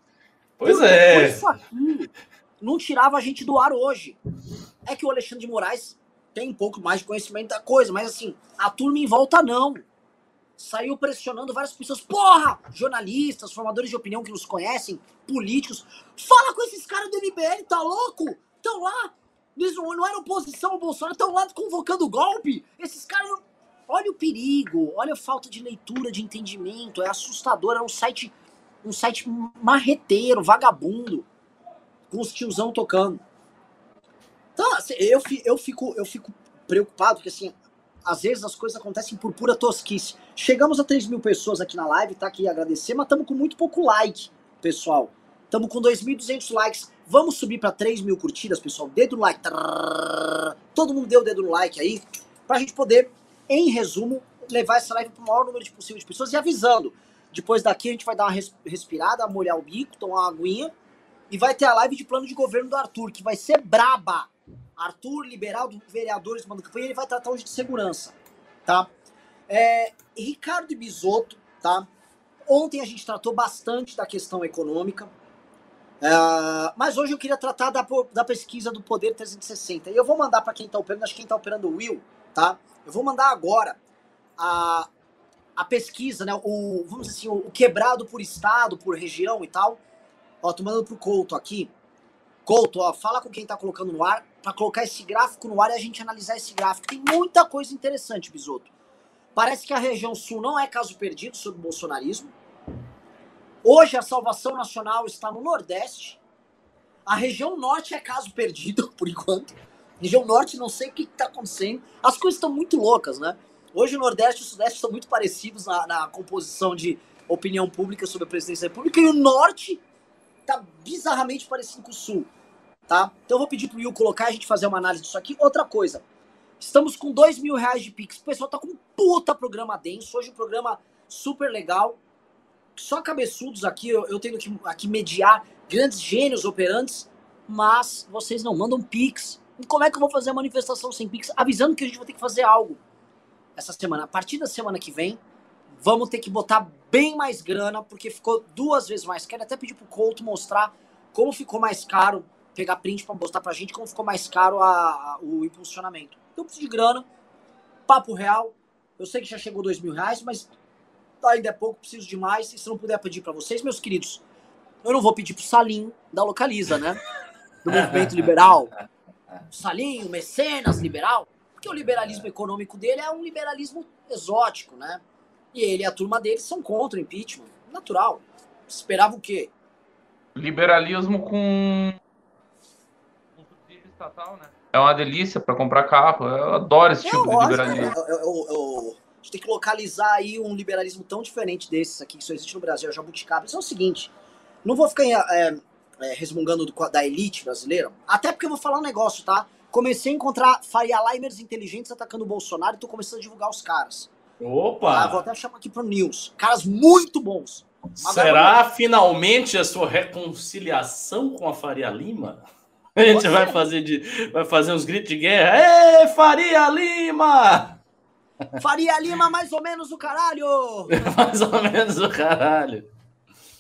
Pois é. Isso aqui não tirava a gente do ar hoje. É que o Alexandre de Moraes tem um pouco mais de conhecimento da coisa, mas assim, a turma em volta não. Saiu pressionando várias pessoas. Porra! Jornalistas, formadores de opinião que nos conhecem, políticos. Fala com esses caras do MBL, tá louco? Estão lá. Eles não, não eram oposição ao Bolsonaro, estão lá convocando golpe. Esses caras. Olha o perigo, olha a falta de leitura, de entendimento. É assustador. É um site, um site marreteiro, vagabundo com os tiozão tocando. Então, assim, eu, eu, fico, eu fico preocupado, porque assim, às vezes as coisas acontecem por pura tosquice. Chegamos a 3 mil pessoas aqui na live, tá aqui agradecer, mas estamos com muito pouco like, pessoal. Estamos com 2.200 likes. Vamos subir para 3 mil curtidas, pessoal. Dedo no like. Todo mundo deu o dedo no like aí. Pra gente poder, em resumo, levar essa live para o maior número de possível de pessoas. E avisando, depois daqui a gente vai dar uma respirada, molhar o bico, tomar uma aguinha e vai ter a live de plano de governo do Arthur, que vai ser braba. Arthur, liberal do vereadores, manda campanha, ele vai tratar hoje de segurança, tá? É, Ricardo Bisotto, tá? Ontem a gente tratou bastante da questão econômica, é, mas hoje eu queria tratar da, da pesquisa do Poder 360. E eu vou mandar para quem está operando, acho que quem está operando o Will, tá? Eu vou mandar agora a, a pesquisa, né? O, vamos dizer assim, o, o quebrado por estado, por região e tal, Ó, tô mandando pro Couto aqui. Couto, ó, fala com quem tá colocando no ar para colocar esse gráfico no ar e a gente analisar esse gráfico. Tem muita coisa interessante, Bisoto. Parece que a região sul não é caso perdido sobre o bolsonarismo. Hoje a salvação nacional está no Nordeste. A região norte é caso perdido, por enquanto. Região norte, não sei o que está acontecendo. As coisas estão muito loucas, né? Hoje o Nordeste e o Sudeste estão muito parecidos na, na composição de opinião pública sobre a presidência da República. E o Norte tá bizarramente parecido com o Sul, tá? Então eu vou pedir pro Will colocar a gente fazer uma análise disso aqui. Outra coisa, estamos com dois mil reais de Pix. O pessoal tá com um puta programa denso. Hoje um programa super legal. Só cabeçudos aqui, eu, eu tenho que aqui mediar grandes gênios operantes, mas vocês não mandam Pix. E como é que eu vou fazer a manifestação sem Pix? Avisando que a gente vai ter que fazer algo essa semana. A partir da semana que vem, vamos ter que botar bem mais grana, porque ficou duas vezes mais. Quero até pedir pro Couto mostrar como ficou mais caro, pegar print para mostrar pra gente como ficou mais caro a, a, o impulsionamento. Eu preciso de grana. Papo real. Eu sei que já chegou dois mil reais, mas ainda é pouco, preciso de mais. E se não puder pedir para vocês, meus queridos, eu não vou pedir pro Salim da Localiza, né? Do movimento liberal. Salim, o mecenas liberal. Porque o liberalismo econômico dele é um liberalismo exótico, né? E ele e a turma dele são contra o impeachment. Natural. Esperava o quê? Liberalismo com estatal, né? É uma delícia para comprar carro. Eu adoro esse é tipo de liberalismo. Eu, eu, eu, a gente tem que localizar aí um liberalismo tão diferente desses aqui que só existe no Brasil, a jabuticaba. Isso é o seguinte, não vou ficar é, é, resmungando do, da elite brasileira, até porque eu vou falar um negócio, tá? Comecei a encontrar Faria Limers inteligentes atacando o Bolsonaro e tô começando a divulgar os caras. Opa! Ah, vou até chamar aqui pro News. Caras muito bons. Será finalmente a sua reconciliação com a Faria Lima? A gente Você... vai fazer, de, vai fazer uns gritos de guerra. Ê, Faria Lima! Faria Lima, mais ou menos o caralho! mais ou menos o caralho.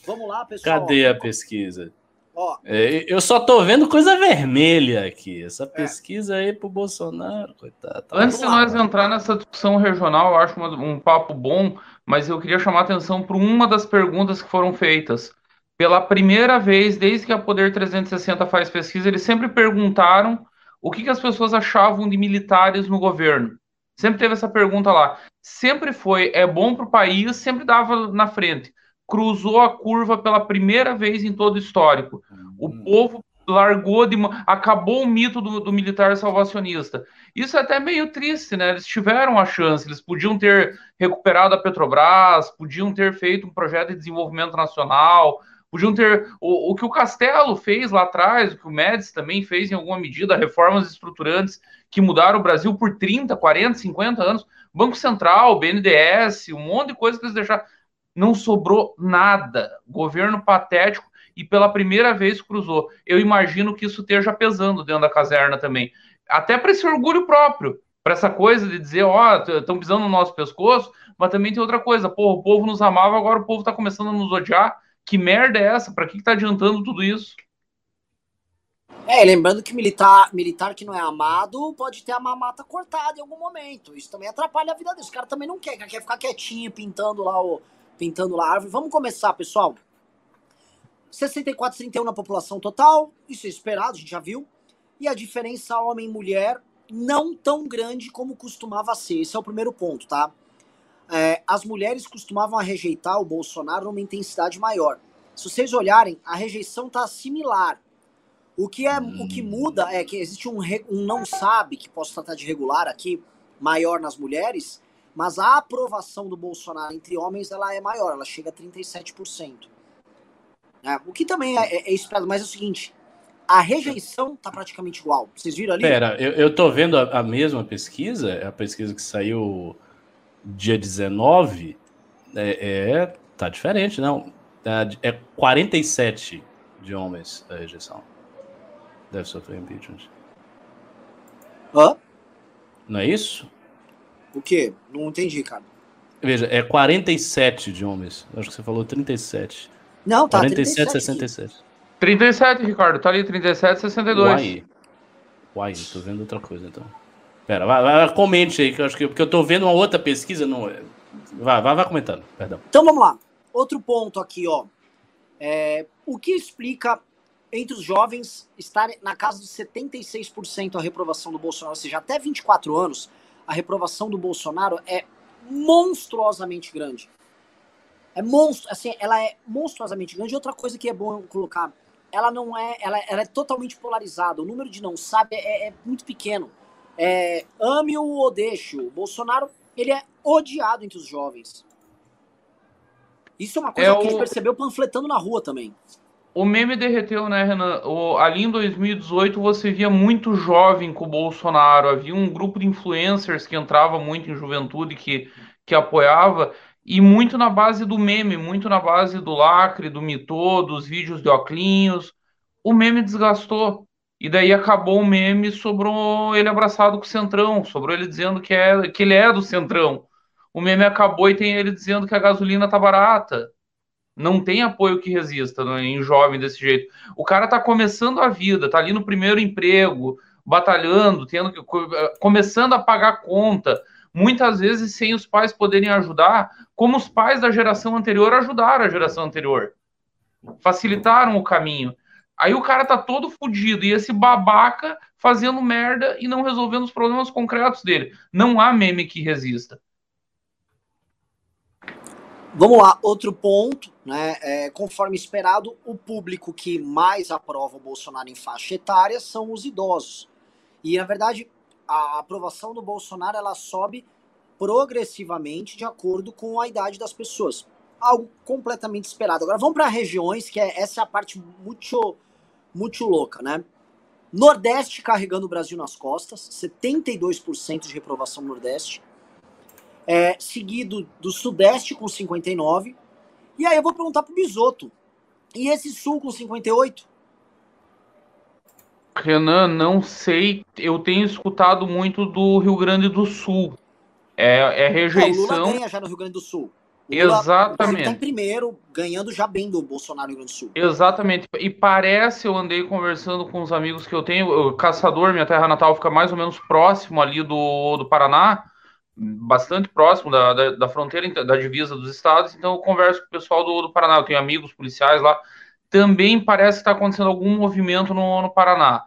Vamos lá, pessoal. Cadê a pesquisa? Ó, é, eu só tô vendo coisa vermelha aqui. Essa é. pesquisa é. aí pro Bolsonaro, coitado. Tá Antes de nós entrar nessa discussão regional, eu acho um papo bom, mas eu queria chamar a atenção para uma das perguntas que foram feitas. Pela primeira vez, desde que a Poder 360 faz pesquisa, eles sempre perguntaram o que, que as pessoas achavam de militares no governo. Sempre teve essa pergunta lá. Sempre foi, é bom para o país, sempre dava na frente. Cruzou a curva pela primeira vez em todo o histórico. O hum. povo largou de. acabou o mito do, do, militar salvacionista. Isso é até meio triste, né? Eles tiveram a chance, eles podiam ter recuperado a Petrobras, podiam ter feito um projeto de desenvolvimento nacional, podiam ter. O, o que o Castelo fez lá atrás, o que o Médici também fez em alguma medida, reformas estruturantes que mudaram o Brasil por 30, 40, 50 anos. Banco Central, BNDES, um monte de coisa que eles deixaram. Não sobrou nada. Governo patético e pela primeira vez cruzou. Eu imagino que isso esteja pesando dentro da caserna também. Até para esse orgulho próprio, para essa coisa de dizer, ó, oh, estão pisando no nosso pescoço, mas também tem outra coisa, pô, o povo nos amava, agora o povo está começando a nos odiar. Que merda é essa? Para que, que tá adiantando tudo isso? É, lembrando que militar, militar que não é amado pode ter a mamata cortada em algum momento. Isso também atrapalha a vida deles. Os caras também não quer, quer ficar quietinho, pintando lá o pintando lá a árvore. Vamos começar, pessoal. 64, 31 na população total, isso é esperado, a gente já viu. E a diferença homem-mulher não tão grande como costumava ser. Esse é o primeiro ponto, tá? É, as mulheres costumavam rejeitar o Bolsonaro numa intensidade maior. Se vocês olharem, a rejeição tá similar. O que, é, hum. o que muda é que existe um, um não sabe, que posso tratar de regular aqui, maior nas mulheres, mas a aprovação do Bolsonaro entre homens ela é maior, ela chega a 37%. É, o que também é, é, é, esperado, mas é o seguinte, a rejeição tá praticamente igual. Vocês viram ali? Pera, eu, eu tô vendo a, a mesma pesquisa, é a pesquisa que saiu dia 19, é, é tá diferente, não. É 47 de homens da rejeição deve sofrer impeachment. Hã? Não é isso? O quê? Não entendi, cara. Veja, é 47 de homens. Acho que você falou 37. Não, tá 47, 67. 37, Ricardo. Tá ali 37, 62. Uai. Uai, tô vendo outra coisa então. Pera, vai, vai, comente aí, que eu acho que porque eu tô vendo uma outra pesquisa. Não... Vai, vai, vai comentando, perdão. Então vamos lá. Outro ponto aqui, ó. É, o que explica entre os jovens estar na casa dos 76% a reprovação do Bolsonaro, ou seja, até 24 anos, a reprovação do Bolsonaro é monstruosamente grande. É monstro, assim, ela é monstruosamente grande. Outra coisa que é bom colocar, ela não é, ela, ela é totalmente polarizada. O número de não sabe é, é muito pequeno. É, ame-o ou deixe O Bolsonaro, ele é odiado entre os jovens. Isso é uma coisa é que a gente percebeu panfletando na rua também. O meme derreteu, né, Renan? O, ali em 2018 você via muito jovem com o Bolsonaro. Havia um grupo de influencers que entrava muito em juventude que, que apoiava. E muito na base do meme, muito na base do lacre, do mitô, dos vídeos de oclinhos. O meme desgastou. E daí acabou o meme sobre ele abraçado com o Centrão, sobre ele dizendo que, é, que ele é do Centrão. O meme acabou e tem ele dizendo que a gasolina tá barata não tem apoio que resista né, em jovem desse jeito. O cara tá começando a vida, tá ali no primeiro emprego, batalhando, tendo que começando a pagar conta, muitas vezes sem os pais poderem ajudar, como os pais da geração anterior ajudaram a geração anterior. Facilitaram o caminho. Aí o cara tá todo fudido e esse babaca fazendo merda e não resolvendo os problemas concretos dele. Não há meme que resista. Vamos lá, outro ponto, né? É, conforme esperado, o público que mais aprova o Bolsonaro em faixa etária são os idosos. E na verdade, a aprovação do Bolsonaro ela sobe progressivamente de acordo com a idade das pessoas. Algo completamente esperado. Agora vamos para regiões, que é, essa é a parte muito, muito louca, né? Nordeste carregando o Brasil nas costas, 72% de reprovação no Nordeste. É, seguido do Sudeste com 59. E aí eu vou perguntar pro Bisoto. E esse Sul com 58? Renan, não sei. Eu tenho escutado muito do Rio Grande do Sul. É, é rejeição. o Lula ganha já no Rio Grande do Sul. Lula, Exatamente. Ele tá em primeiro, ganhando já bem do Bolsonaro no Rio Grande do Sul. Exatamente. E parece, eu andei conversando com os amigos que eu tenho, o Caçador, minha terra natal, fica mais ou menos próximo ali do, do Paraná, bastante próximo da, da, da fronteira, da divisa dos estados, então eu converso com o pessoal do, do Paraná, eu tenho amigos policiais lá, também parece que está acontecendo algum movimento no, no Paraná.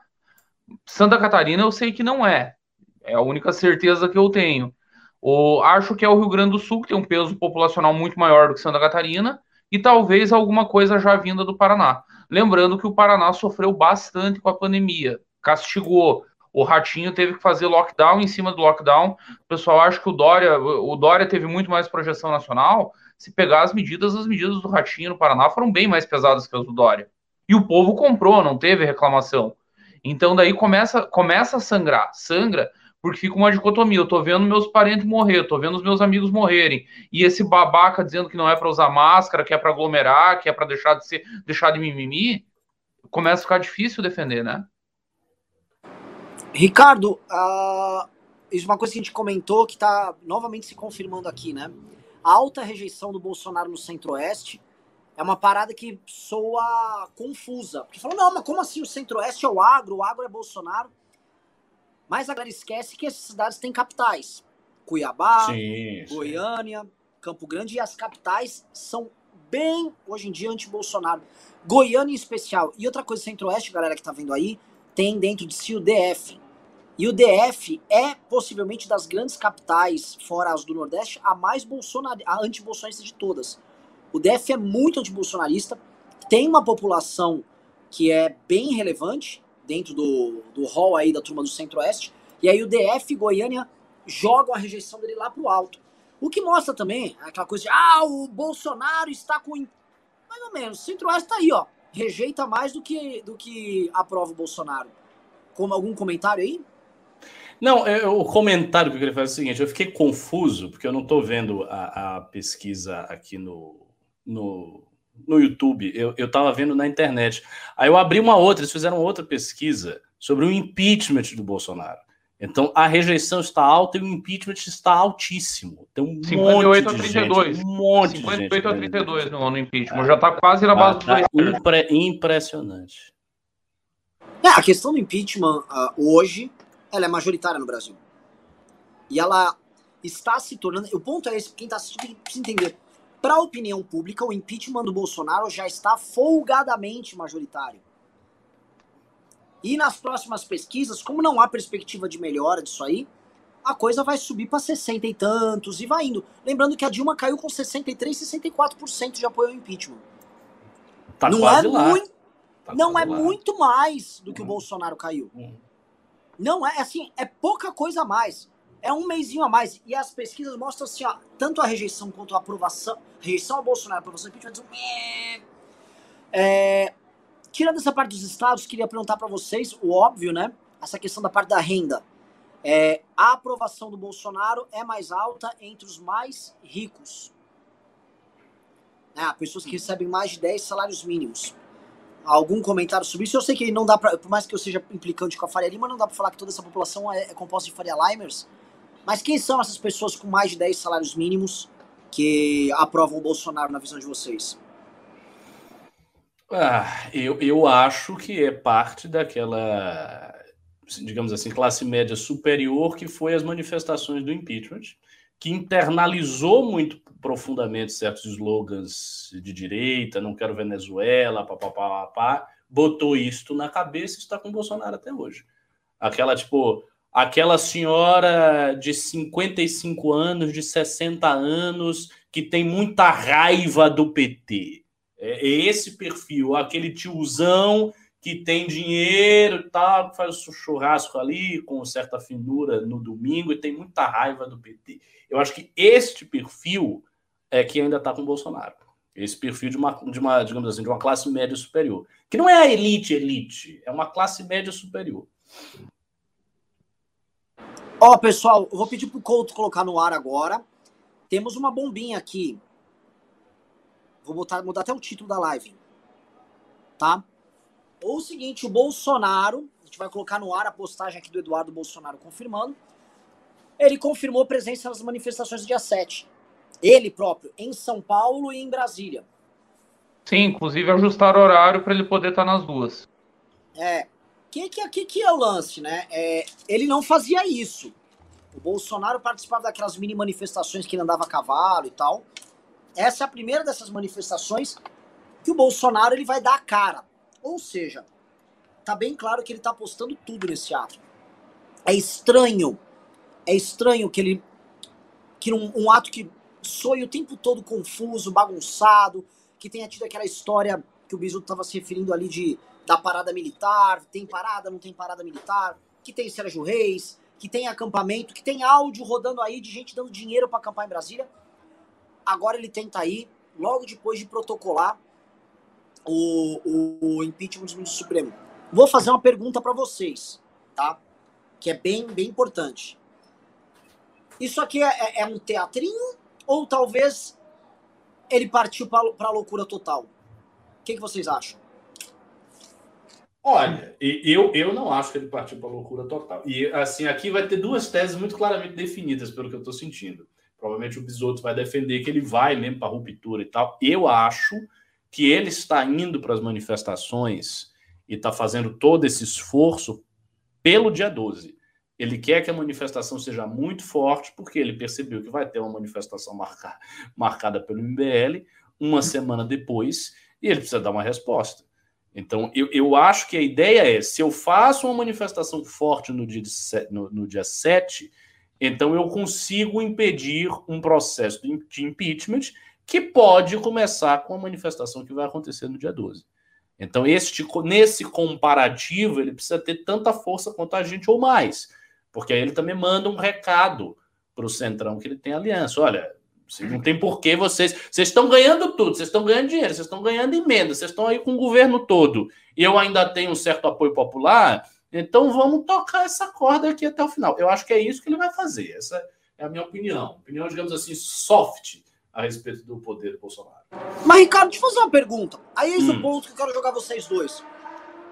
Santa Catarina eu sei que não é. É a única certeza que eu tenho. O, acho que é o Rio Grande do Sul, que tem um peso populacional muito maior do que Santa Catarina, e talvez alguma coisa já vinda do Paraná. Lembrando que o Paraná sofreu bastante com a pandemia, castigou. O Ratinho teve que fazer lockdown em cima do lockdown. O pessoal acha que o Dória, o Dória teve muito mais projeção nacional. Se pegar as medidas, as medidas do Ratinho no Paraná foram bem mais pesadas que as do Dória. E o povo comprou, não teve reclamação. Então daí começa, começa a sangrar, sangra, porque fica uma dicotomia. Eu tô vendo meus parentes morrer, eu tô vendo os meus amigos morrerem. E esse babaca dizendo que não é para usar máscara, que é para aglomerar, que é para deixar de ser, deixar de mimimi, começa a ficar difícil defender, né? Ricardo, uh, isso é uma coisa que a gente comentou que está novamente se confirmando aqui, né? A alta rejeição do Bolsonaro no Centro-Oeste é uma parada que soa confusa. Porque falou, não, mas como assim o Centro-Oeste é o agro, o agro é Bolsonaro? Mas a galera esquece que essas cidades têm capitais. Cuiabá, sim, Goiânia, sim. Campo Grande, e as capitais são bem, hoje em dia, anti-Bolsonaro. Goiânia em especial. E outra coisa, Centro-Oeste, galera que tá vendo aí, tem dentro de si o DF. E o DF é possivelmente das grandes capitais, fora as do Nordeste, a mais bolsonar... a anti-bolsonarista de todas. O DF é muito antibolsonarista, tem uma população que é bem relevante dentro do, do hall aí da turma do Centro-Oeste, e aí o DF e Goiânia jogam a rejeição dele lá pro alto. O que mostra também aquela coisa de, ah, o Bolsonaro está com... Mais ou menos, o Centro-Oeste tá aí, ó, rejeita mais do que, do que aprova o Bolsonaro. Como algum comentário aí? Não, é, o comentário que eu queria fazer é o seguinte: eu fiquei confuso, porque eu não estou vendo a, a, pesquisa aqui no, no, no YouTube, eu, estava vendo na internet. Aí eu abri uma outra, eles fizeram outra pesquisa sobre o impeachment do Bolsonaro. Então a rejeição está alta e o impeachment está altíssimo. Tem um 58 monte a 32. Gente, um monte 58 de gente a 32 no, no impeachment. É. Já está quase na base ah, do tá impre, Impressionante. É, a questão do impeachment uh, hoje ela é majoritária no Brasil. E ela está se tornando. O ponto é esse, quem está assistindo precisa entender. Para a opinião pública, o impeachment do Bolsonaro já está folgadamente majoritário. E nas próximas pesquisas, como não há perspectiva de melhora disso aí, a coisa vai subir para 60 e tantos e vai indo. Lembrando que a Dilma caiu com 63, 64% de apoio ao impeachment. Tá não é lá. muito, tá não é lá. muito mais do que o Bolsonaro caiu. Uhum. Não é assim, é pouca coisa a mais é um mêsinho a mais. E as pesquisas mostram assim, ó, tanto a rejeição quanto a aprovação. Rejeição ao Bolsonaro, aprovação ao impeachment. É, tirando essa parte dos estados, queria perguntar para vocês, o óbvio, né? Essa questão da parte da renda. É, a aprovação do Bolsonaro é mais alta entre os mais ricos. Né, pessoas que recebem mais de 10 salários mínimos. Algum comentário sobre isso? Eu sei que não dá pra, por mais que eu seja implicante com a Faria Lima, não dá pra falar que toda essa população é, é composta de Faria Limers. Mas quem são essas pessoas com mais de 10 salários mínimos que aprovam o Bolsonaro na visão de vocês? Ah, eu, eu acho que é parte daquela digamos assim, classe média superior, que foi as manifestações do impeachment, que internalizou muito profundamente certos slogans de direita, não quero Venezuela, papapá, pá, botou isto na cabeça e está com Bolsonaro até hoje. Aquela, tipo, aquela senhora de 55 anos, de 60 anos, que tem muita raiva do PT. É, é esse perfil, aquele tiozão que tem dinheiro e tal, faz o churrasco ali com certa finura no domingo e tem muita raiva do PT. Eu acho que este perfil é que ainda está com o Bolsonaro. Esse perfil de uma, de uma, digamos assim, de uma classe média superior. Que não é a elite, elite, é uma classe média superior. Ó, oh, pessoal, eu vou pedir pro Couto colocar no ar agora. Temos uma bombinha aqui. Vou botar, mudar até o título da live. Tá? Ou o seguinte, o Bolsonaro, a gente vai colocar no ar a postagem aqui do Eduardo Bolsonaro confirmando. Ele confirmou presença nas manifestações do dia 7. Ele próprio, em São Paulo e em Brasília. Sim, inclusive ajustar o horário para ele poder estar nas duas. É, que, que, que, que é o lance, né? É, ele não fazia isso. O Bolsonaro participava daquelas mini manifestações que ele andava a cavalo e tal. Essa é a primeira dessas manifestações que o Bolsonaro ele vai dar a cara. Ou seja, tá bem claro que ele tá apostando tudo nesse ato. É estranho. É estranho que ele. Que um, um ato que soe o tempo todo confuso, bagunçado, que tenha tido aquela história que o Bisu estava se referindo ali de da parada militar, tem parada, não tem parada militar, que tem Sérgio Reis, que tem acampamento, que tem áudio rodando aí de gente dando dinheiro para acampar em Brasília. Agora ele tenta aí, logo depois de protocolar o, o, impeachment do ministro Supremo. Vou fazer uma pergunta para vocês, tá? Que é bem, bem importante. Isso aqui é, é, é um teatrinho ou talvez ele partiu para a loucura total? O que, que vocês acham? Olha, eu, eu não acho que ele partiu para loucura total. E assim, aqui vai ter duas teses muito claramente definidas, pelo que eu estou sentindo. Provavelmente o Bisotto vai defender que ele vai mesmo para a ruptura e tal. Eu acho que ele está indo para as manifestações e está fazendo todo esse esforço pelo dia 12. Ele quer que a manifestação seja muito forte, porque ele percebeu que vai ter uma manifestação marcada, marcada pelo MBL uma semana depois, e ele precisa dar uma resposta. Então, eu, eu acho que a ideia é: se eu faço uma manifestação forte no dia, de, no, no dia 7, então eu consigo impedir um processo de impeachment que pode começar com a manifestação que vai acontecer no dia 12. Então, este, nesse comparativo, ele precisa ter tanta força quanto a gente ou mais, porque aí ele também manda um recado para o Centrão que ele tem aliança. Olha, não tem porquê vocês. Vocês estão ganhando tudo, vocês estão ganhando dinheiro, vocês estão ganhando emenda, vocês estão aí com o governo todo. E eu ainda tenho um certo apoio popular, então vamos tocar essa corda aqui até o final. Eu acho que é isso que ele vai fazer. Essa é a minha opinião. Opinião, digamos assim, soft a respeito do poder do Bolsonaro. Mas, Ricardo, deixa eu fazer uma pergunta. Aí é esse hum. o ponto que eu quero jogar vocês dois.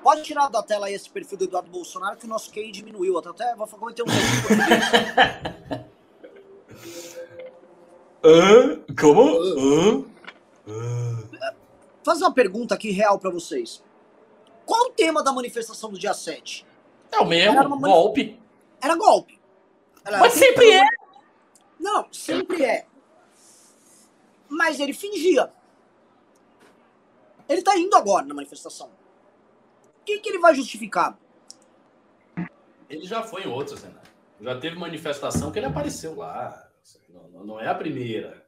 Pode tirar da tela aí esse perfil do Eduardo Bolsonaro, que o nosso QI diminuiu. Até, até vou cometer um Hã? Como? Hã? Fazer uma pergunta aqui real para vocês. Qual o tema da manifestação do dia 7? É o mesmo, Era golpe. Era golpe. Era... Mas sempre é. Não, sempre é. Mas ele fingia. Ele tá indo agora na manifestação. O que, que ele vai justificar? Ele já foi em outros, né? Já teve manifestação que ele apareceu lá. Não, não é a primeira.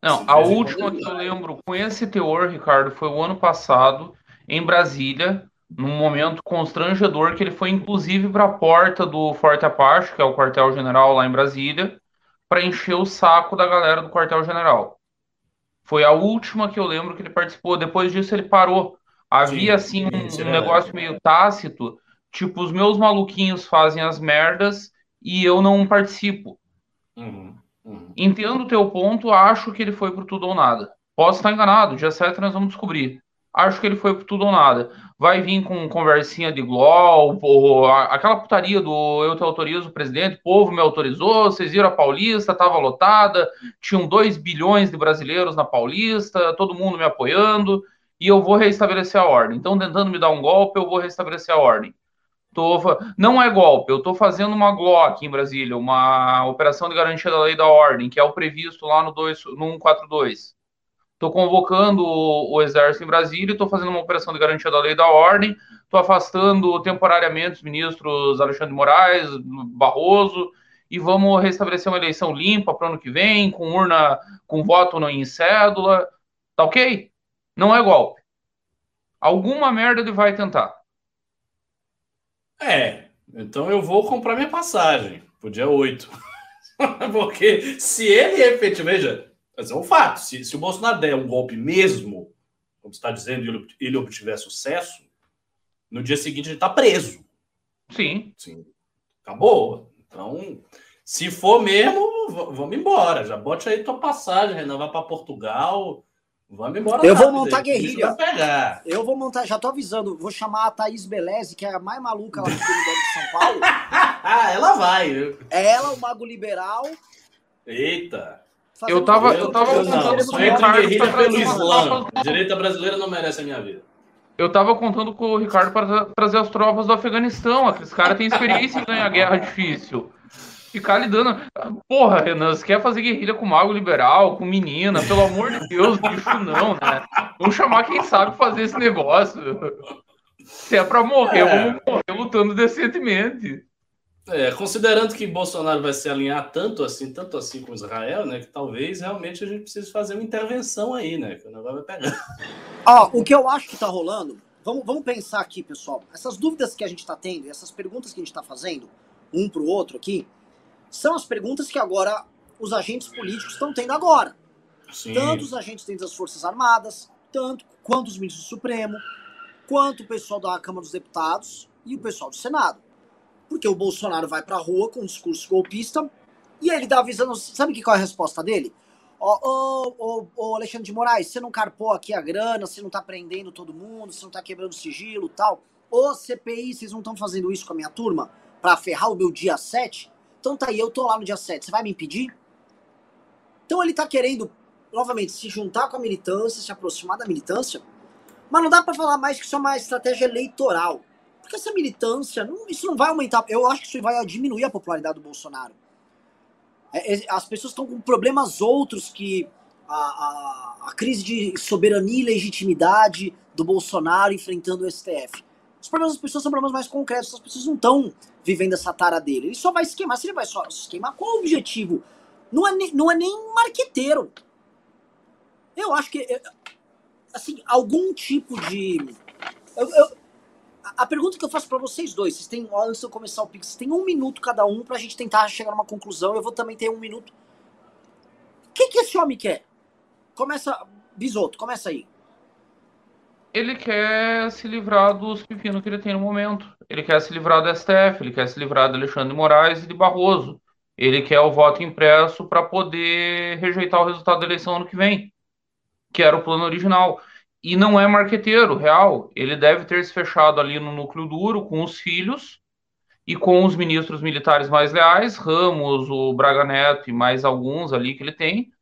Não, a última que eu lembro com esse teor, Ricardo, foi o ano passado, em Brasília, num momento constrangedor, que ele foi inclusive para a porta do Forte Apache, que é o quartel-general lá em Brasília, para encher o saco da galera do quartel-general. Foi a última que eu lembro que ele participou. Depois disso, ele parou. Havia, sim, assim, um, um negócio meio tácito, tipo, os meus maluquinhos fazem as merdas e eu não participo. Uhum. Uhum. Entendo o teu ponto, acho que ele foi pro tudo ou nada. Posso estar enganado, dia 7 nós vamos descobrir. Acho que ele foi tudo ou nada. Vai vir com conversinha de GLOL, ou aquela putaria do eu te autorizo, presidente, o povo me autorizou, vocês viram a Paulista, estava lotada, tinham 2 bilhões de brasileiros na Paulista, todo mundo me apoiando, e eu vou restabelecer a ordem. Então, tentando me dar um golpe, eu vou restabelecer a ordem. Tô, não é golpe, eu estou fazendo uma Glock em Brasília, uma operação de garantia da lei da ordem, que é o previsto lá no, 2, no 142. Estou convocando o, o, Exército em Brasília, estou fazendo uma operação de garantia da lei da ordem, estou afastando temporariamente os ministros Alexandre Moraes, Barroso, e vamos restabelecer uma eleição limpa para o ano que vem, com urna, com voto em cédula. Tá ok? Não é golpe. Alguma merda ele vai tentar. É, então eu vou comprar minha passagem pro dia 8. Porque se ele efetivamente. É um fato. Se, se o Bolsonaro der um golpe mesmo, como está dizendo, ele, ele obtiver sucesso, no dia seguinte ele está preso. Sim. Sim. Acabou. Então, se for mesmo, vamos embora. Já bote aí tua passagem, renovar para Portugal. Vamos embora. Eu vou montar aí, guerrilha. Pegar. Eu vou montar, já tô avisando, vou chamar a Thaís Beleze, que é a mais maluca lá do de São Paulo. ah, ela vai. É ela, o Mago Liberal. Eita. Eu tava, eu tava eu contando com o Ricardo. Guerrilha pelo Islã. A direita brasileira não merece a minha vida. Eu tava contando com o Ricardo para trazer as tropas do Afeganistão. Aqueles caras têm experiência em ganhar guerra difícil ficar lidando. Porra, Renan, você quer fazer guerrilha com mago liberal, com menina? Pelo amor de Deus, bicho, não, né? Vamos chamar quem sabe fazer esse negócio. Se é pra morrer, é. vamos morrer lutando decentemente. É, considerando que Bolsonaro vai se alinhar tanto assim, tanto assim com Israel, né? Que talvez realmente a gente precise fazer uma intervenção aí, né? Que o negócio vai pegar. Ó, o que eu acho que tá rolando, vamos, vamos pensar aqui, pessoal. Essas dúvidas que a gente tá tendo, essas perguntas que a gente tá fazendo, um pro outro aqui, são as perguntas que agora os agentes políticos estão tendo agora. Sim. Tanto os agentes dentro das Forças Armadas, tanto quanto os ministros do Supremo, quanto o pessoal da Câmara dos Deputados e o pessoal do Senado. Porque o Bolsonaro vai pra rua com um discurso golpista e ele dá avisando. Sabe que qual é a resposta dele? Ô, oh, oh, oh, Alexandre de Moraes, você não carpou aqui a grana, você não tá prendendo todo mundo, você não tá quebrando sigilo tal. Ô CPI, vocês não estão fazendo isso com a minha turma para ferrar o meu dia 7? Então tá aí, eu tô lá no dia 7, você vai me impedir? Então ele tá querendo, novamente, se juntar com a militância, se aproximar da militância, mas não dá para falar mais que isso é uma estratégia eleitoral. Porque essa militância, não, isso não vai aumentar, eu acho que isso vai diminuir a popularidade do Bolsonaro. É, é, as pessoas estão com problemas outros que a, a, a crise de soberania e legitimidade do Bolsonaro enfrentando o STF. Os problemas das pessoas são problemas mais concretos, as pessoas não estão vivendo essa tara dele. Ele só vai se queimar se ele vai só se queimar. Qual o objetivo? Não é, não é nem marqueteiro. Eu acho que, é, assim, algum tipo de. Eu, eu, a pergunta que eu faço para vocês dois, vocês têm, antes de eu começar o Pix, vocês têm um minuto cada um pra gente tentar chegar numa conclusão. Eu vou também ter um minuto. O que, que esse homem quer? Começa. Bisoto, começa aí ele quer se livrar dos pepinos que ele tem no momento. Ele quer se livrar do STF, ele quer se livrar de Alexandre Moraes e de Barroso. Ele quer o voto impresso para poder rejeitar o resultado da eleição ano que vem, que era o plano original. E não é marqueteiro, real. Ele deve ter se fechado ali no núcleo duro com os filhos e com os ministros militares mais leais, Ramos, o Braga Neto e mais alguns ali que ele tem,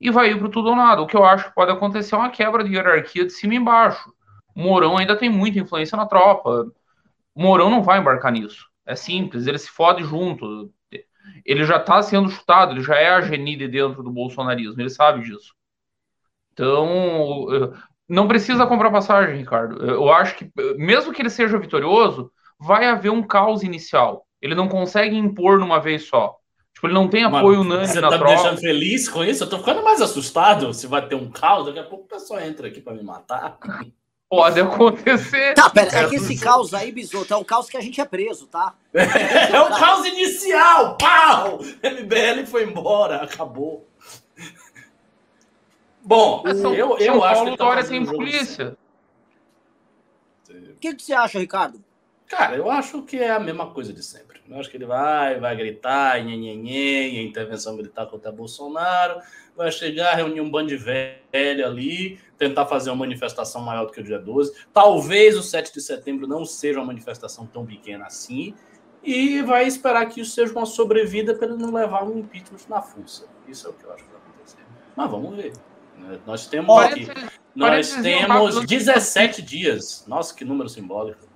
e vai ir para tudo ou nada. O que eu acho que pode acontecer é uma quebra de hierarquia de cima e embaixo. Mourão ainda tem muita influência na tropa. Mourão não vai embarcar nisso. É simples, ele se fode junto. Ele já está sendo chutado, ele já é a genide dentro do bolsonarismo, ele sabe disso. Então, não precisa comprar passagem, Ricardo. Eu acho que, mesmo que ele seja vitorioso, vai haver um caos inicial. Ele não consegue impor numa vez só. Tipo, ele não tem apoio unânime Você na tá tropa. me deixando feliz com isso? Eu tô ficando mais assustado se vai ter um caos. Daqui a pouco o pessoal entra aqui para me matar. Pode acontecer. Tá, pera, é que esse caos aí, Bisoto, é o caos que a gente é preso, tá? É, é o caos inicial! Pau! MBL foi embora, acabou. Bom, São, eu, eu São acho Paulo que. Tá Dória tem polícia. O que, que você acha, Ricardo? Cara, eu acho que é a mesma coisa de sempre. Eu acho que ele vai, vai gritar, nhenhenhen, a intervenção gritar contra Bolsonaro, vai chegar, reunir um bando de velho ali, tentar fazer uma manifestação maior do que o dia 12. Talvez o 7 de setembro não seja uma manifestação tão pequena assim, e vai esperar que isso seja uma sobrevida para ele não levar um impeachment na fuça. Isso é o que eu acho que vai acontecer. Mas vamos ver. Nós temos aqui, nós temos 17 dias. Nossa, que número simbólico.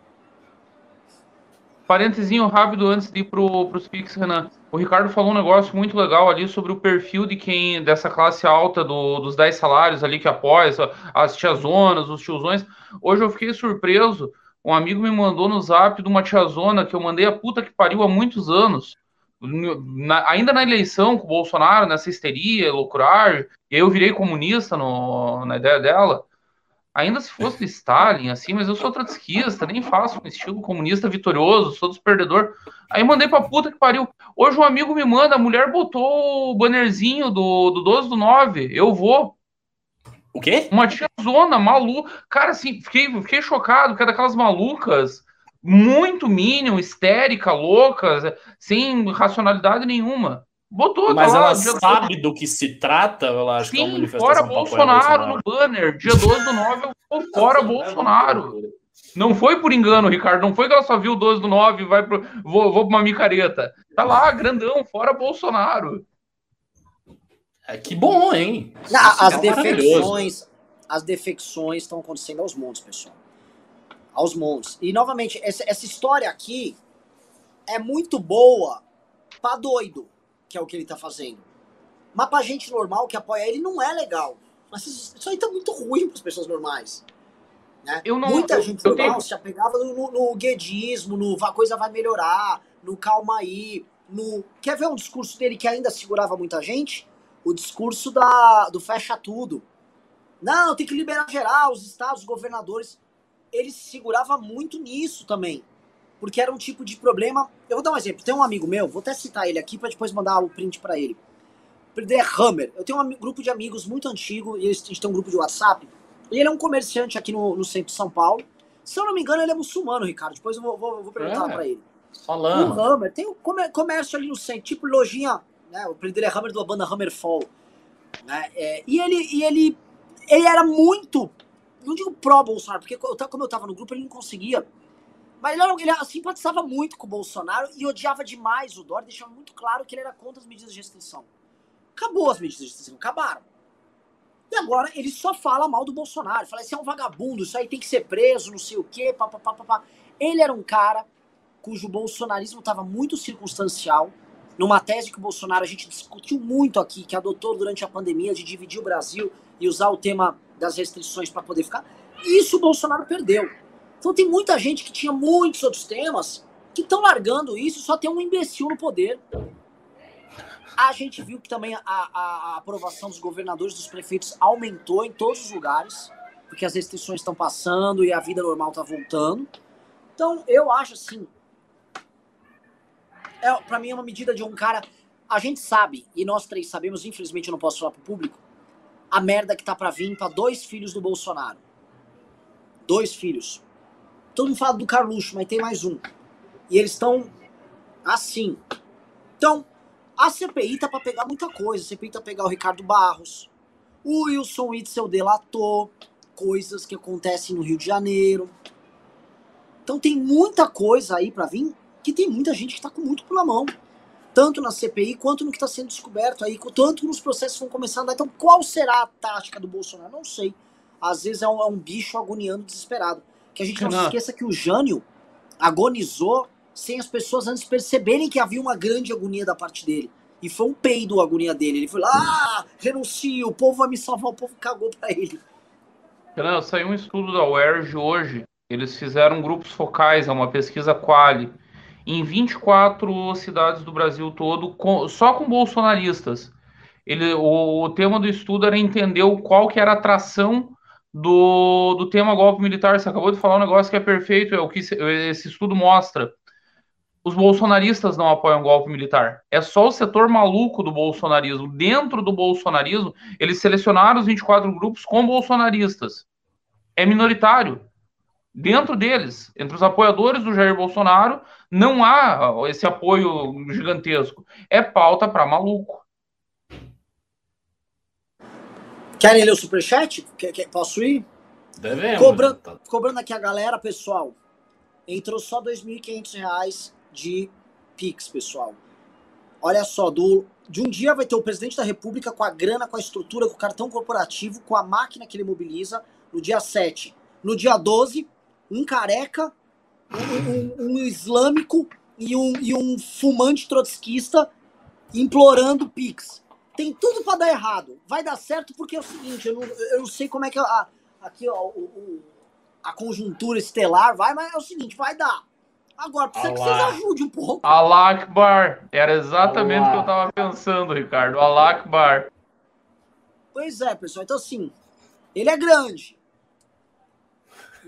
parentezinho rápido antes de ir pro, pros Pix, Renan. O Ricardo falou um negócio muito legal ali sobre o perfil de quem, dessa classe alta do, dos 10 salários ali que apoia, as tiazonas, os tiozões. Hoje eu fiquei surpreso. Um amigo me mandou no zap de uma tiazona que eu mandei a puta que pariu há muitos anos. Na, ainda na eleição com o Bolsonaro, nessa histeria, loucurar, e aí eu virei comunista no, na ideia dela. Ainda se fosse de Stalin, assim, mas eu sou trotskista, nem faço um estilo comunista vitorioso, sou dos perdedor. Aí mandei pra puta que pariu. Hoje um amigo me manda, a mulher botou o bannerzinho do, do 12 do 9, eu vou. O quê? Uma tiazona maluca. Cara, assim, fiquei, fiquei chocado, que é daquelas malucas, muito mínimo, histérica, louca, sem racionalidade nenhuma. Botou, Mas tá ela lá, sabe do que se trata? Ela acha que é Sim, fora Bolsonaro, no banner. Dia 12 do 9, eu vou fora Bolsonaro. Não foi por engano, Ricardo. Não foi que ela só viu o 12 do 9 e vai pro, vou, vou pra uma micareta. Tá lá, grandão, fora Bolsonaro. É, que bom, hein? Não, as é defecções, as defecções estão acontecendo aos montes, pessoal. Aos montes. E novamente, essa, essa história aqui é muito boa pra doido, que é o que ele tá fazendo. Mas pra gente normal que apoia ele não é legal. Mas isso aí tá muito ruim pras pessoas normais. né? Eu não- Muita eu- gente eu normal tenho- se apegava no, no, no guedismo, no a coisa vai melhorar, no calma aí, no. Quer ver um discurso dele que ainda segurava muita gente? O discurso da, do fecha tudo. Não, tem que liberar geral, os estados, os governadores. Ele se segurava muito nisso também. Porque era um tipo de problema. Eu vou dar um exemplo. Tem um amigo meu, vou até citar ele aqui para depois mandar o print para ele. Ele é Hammer. Eu tenho um grupo de amigos muito antigo e a gente tem um grupo de WhatsApp. E ele é um comerciante aqui no, no centro de São Paulo. Se eu não me engano, ele é muçulmano, Ricardo. Depois eu vou, vou, vou perguntar É. para ele. Falando. O Hammer tem um comércio ali no centro, tipo lojinha, né? O apelido dele é Hammer da banda Hammerfall. Né? É, e ele, e ele, ele era muito, não digo pró-Bolsonaro, porque como eu tava no grupo, ele não conseguia. Mas ele, ele simpatizava muito com o Bolsonaro e odiava demais o Dória, deixava muito claro que ele era contra as medidas de restrição. Acabou as medidas de restrição, acabaram. E agora ele só fala mal do Bolsonaro. Fala, esse é um vagabundo, isso aí tem que ser preso, não sei o quê, papapá, papá. Ele era um cara cujo bolsonarismo estava muito circunstancial, numa tese que o Bolsonaro a gente discutiu muito aqui, que adotou durante a pandemia de dividir o Brasil e usar o tema das restrições para poder ficar. Isso o Bolsonaro perdeu. Então tem muita gente que tinha muitos outros temas que estão largando isso, só tem um imbecil no poder. A gente viu que também a, a- a aprovação dos governadores, dos prefeitos aumentou em todos os lugares, porque as restrições estão passando e a vida normal está voltando. Então, eu acho assim. É, para mim é uma medida de um cara. A gente sabe, e nós três sabemos, infelizmente eu não posso falar pro público, a merda que tá pra vir pra dois filhos do Bolsonaro. Dois filhos. Todo mundo fala do Carluxo, mas tem mais um. E eles estão assim. Então, a CPI tá pra pegar muita coisa. A CPI tá pra pegar o Ricardo Barros. O Wilson Witzel delatou coisas que acontecem no Rio de Janeiro. Então tem muita coisa aí pra vir que tem muita gente que tá com muito pela mão. Tanto na CPI quanto no que está sendo descoberto aí, tanto nos processos que vão começar a andar. Então, qual será a tática do Bolsonaro? Não sei. Às vezes é um, é um bicho agoniando desesperado. Que a gente não se Renan. esqueça que o Jânio agonizou sem as pessoas antes perceberem que havia uma grande agonia da parte dele. E foi um peido a agonia dele. Ele foi lá, ah, renuncio, o povo vai me salvar, o povo cagou pra ele. Renan, saiu um estudo da UERJ hoje. Eles fizeram grupos focais, é uma pesquisa quali, em 24 cidades do Brasil todo, com- só com bolsonaristas. Ele, o, o tema do estudo era entender qual que era a atração do, do tema golpe militar. Você acabou de falar um negócio que é perfeito, é o que esse estudo mostra. Os bolsonaristas não apoiam golpe militar. É só o setor maluco do bolsonarismo. Dentro do bolsonarismo, eles selecionaram os 24 grupos com bolsonaristas. É minoritário. Dentro deles, entre os apoiadores do Jair Bolsonaro, não há esse apoio gigantesco. É pauta para maluco. Querem ler o superchat? Quer, quer, posso ir? Devemos. Cobrando, Tá- cobrando aqui a galera, pessoal. Entrou só 2.500 reais de Pix, pessoal. Olha só, do, de um dia vai ter o presidente da República com a grana, com a estrutura, com o cartão corporativo, com a máquina que ele mobiliza, no dia 7. No dia 12, um careca um, um, um islâmico e um, e um fumante trotskista implorando Pix. Tem tudo para dar errado. Vai dar certo porque é o seguinte, eu não, eu não sei como é que a, aqui ó, o, o, a conjuntura estelar vai, mas é o seguinte, vai dar. Agora, precisa que vocês ajudem um pouco. Allah Akbar. Era exatamente o que eu tava pensando, Ricardo. Allah Akbar. Pois é, pessoal. Então, assim, ele é grande.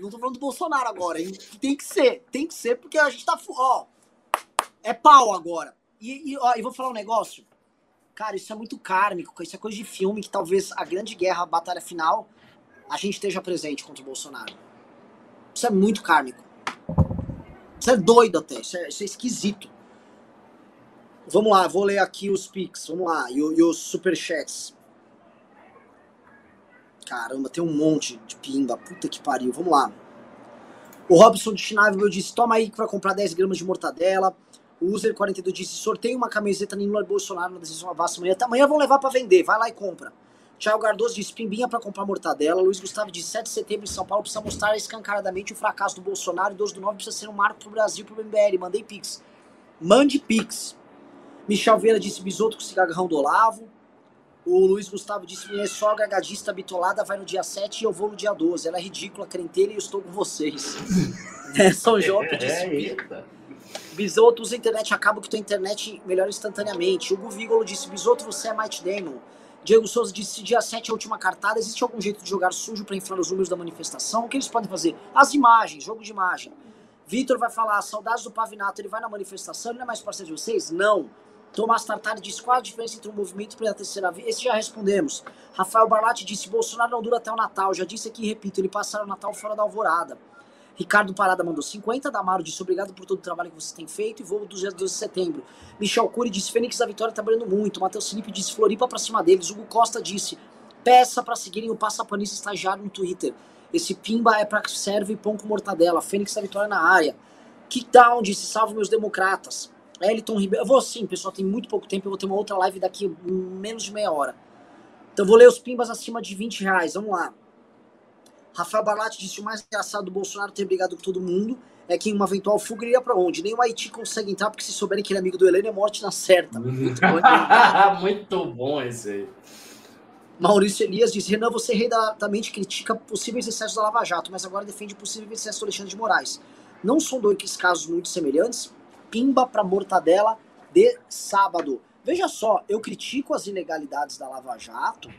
Não tô falando do Bolsonaro agora, hein? Tem que ser, tem que ser, porque a gente tá. Ó, é pau agora. E, e, ó, e vou falar um negócio. Cara, isso é muito kármico, isso é coisa de filme que talvez a grande guerra, a batalha final, a gente esteja presente contra o Bolsonaro. Isso é muito kármico. Isso é doido até, isso é, isso é esquisito. Vamos lá, vou ler aqui os pics, vamos lá, e, e os superchats. Caramba, tem um monte de pimba, puta que pariu, vamos lá. O Robson de Schneider disse, toma aí para comprar 10 gramas de mortadela. O User42 disse, sorteio uma camiseta Lula Bolsonaro na decisão Avassa amanhã. Até amanhã vão levar para vender, vai lá e compra. Thiago Gardoso disse, pimbinha para comprar mortadela. Luiz Gustavo disse, 7 de setembro em São Paulo precisa mostrar escancaradamente o fracasso do Bolsonaro e 12 do 9 precisa ser um marco pro Brasil, pro MBL. Mandei pix. Mande pix. Michel Vieira disse, bisoto com cigarrão do Olavo. O Luiz Gustavo disse: Minha sogra gadista bitolada vai no dia 7 e eu vou no dia 12. Ela é ridícula, crenteira e eu estou com vocês. é, São João disse: é, Bisoto usa a internet, acaba que tua internet melhora instantaneamente. Hugo Vigolo disse: Bisoto, você é Mike Damon. Diego Souza disse: dia 7 é a última cartada. Existe algum jeito de jogar sujo para inflar os números da manifestação? O que eles podem fazer? As imagens, jogo de imagem. Vitor vai falar: saudades do Pavinato, ele vai na manifestação, ele não é mais parceiro de vocês? Não. Tomás Tartari disse qual a diferença entre o movimento e a terceira via. Esse já respondemos. Rafael Barlatti disse: Bolsonaro não dura até o Natal. Já disse aqui, repito, ele passará o Natal fora da alvorada. Ricardo Parada mandou 50. Damaro disse: Obrigado por todo o trabalho que você tem feito. E voo do dia 12 de setembro. Michel Cury disse: Fênix da Vitória trabalhando muito. Matheus Felipe disse: Floripa pra cima deles. Hugo Costa disse: Peça para seguirem o Passapanista Estagiário no Twitter. Esse pimba é para serve pão com mortadela. Fênix da Vitória na área. Kickdown disse: Salve meus democratas. Eliton Ribeiro. Eu vou sim, pessoal, tem muito pouco tempo. Eu vou ter uma outra live daqui menos de meia hora. Então vou ler os pimbas acima de 20 reais. Vamos lá. Rafael Barlatti disse: o mais engraçado do Bolsonaro ter brigado com todo mundo é que em uma eventual fuga iria para onde? Nem o Haiti consegue entrar, porque se souberem que ele é amigo do Heleno, é morte na certa. Muito bom, muito bom esse aí. Maurício Elias diz: Renan, você redatamente critica possíveis excessos da Lava Jato, mas agora defende possíveis excessos do Alexandre de Moraes. Não são dois casos muito semelhantes? Pimba para mortadela de sábado. Veja só, eu critico as ilegalidades da Lava Jato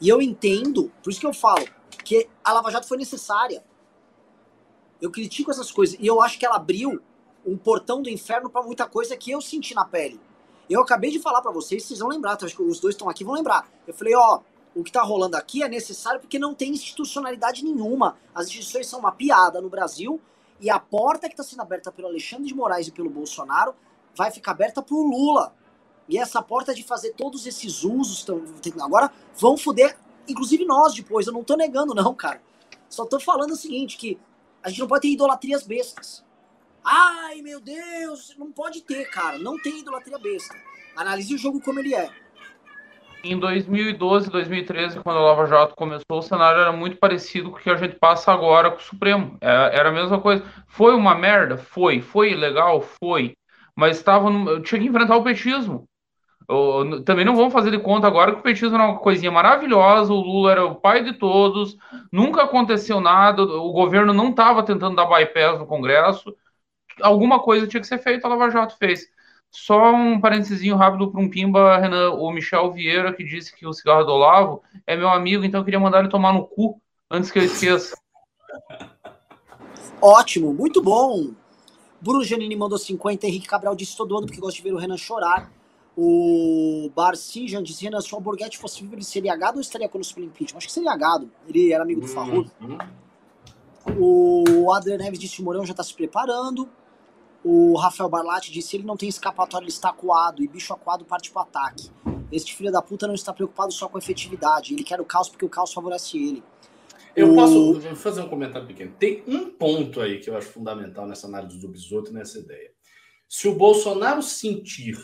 e eu entendo, por isso que eu falo, que a Lava Jato foi necessária. Eu critico essas coisas e eu acho que ela abriu um portão do inferno para muita coisa que eu senti na pele. Eu acabei de falar para vocês, vocês vão lembrar, acho que os dois estão aqui vão lembrar. Eu falei, ó, o que tá rolando aqui é necessário porque não tem institucionalidade nenhuma. As instituições são uma piada no Brasil e a porta que está sendo aberta pelo Alexandre de Moraes e pelo Bolsonaro vai ficar aberta para o Lula. E essa porta de fazer todos esses usos agora vão foder, inclusive nós depois. Eu não estou negando, não, cara. Só estou falando o seguinte: que a gente não pode ter idolatrias bestas. Ai, meu Deus, não pode ter, cara. Não tem idolatria besta. Analise o jogo como ele é. Em 2012, 2013, quando a Lava Jato começou, o cenário era muito parecido com o que a gente passa agora com o Supremo. É, era a mesma coisa. Foi uma merda? Foi. Foi ilegal? Foi. Mas estava no... tinha que enfrentar o petismo. Eu, também não vamos fazer de conta agora que o petismo era uma coisinha maravilhosa, o Lula era o pai de todos, nunca aconteceu nada, o governo não estava tentando dar bypass no Congresso, alguma coisa tinha que ser feita, a Lava Jato fez. Só um parênteses rápido para um pimba, Renan, o Michel Vieira, que disse que o cigarro do Olavo é meu amigo, então eu queria mandar ele tomar no cu antes que eu esqueça. Ótimo, muito bom. Bruno Janini mandou 50, Henrique Cabral disse todo ano porque gosta de ver o Renan chorar. O Barcijan disse, Renan, se o Alborguete fosse vivo, ele seria gado ou estaria conosco pelo impeachment? Acho que seria gado. Ele era amigo do Farrudo. Uhum. O Adler Neves disse o Morão já está se preparando. O Rafael Barlatti disse: ele não tem escapatória, ele está acuado, e bicho acuado parte pro ataque. Este filho da puta não está preocupado só com a efetividade, ele quer o caos porque o caos favorece ele. Eu o... posso fazer um comentário pequeno. Tem um ponto aí que eu acho fundamental nessa análise do Bisoto e nessa ideia. Se o Bolsonaro sentir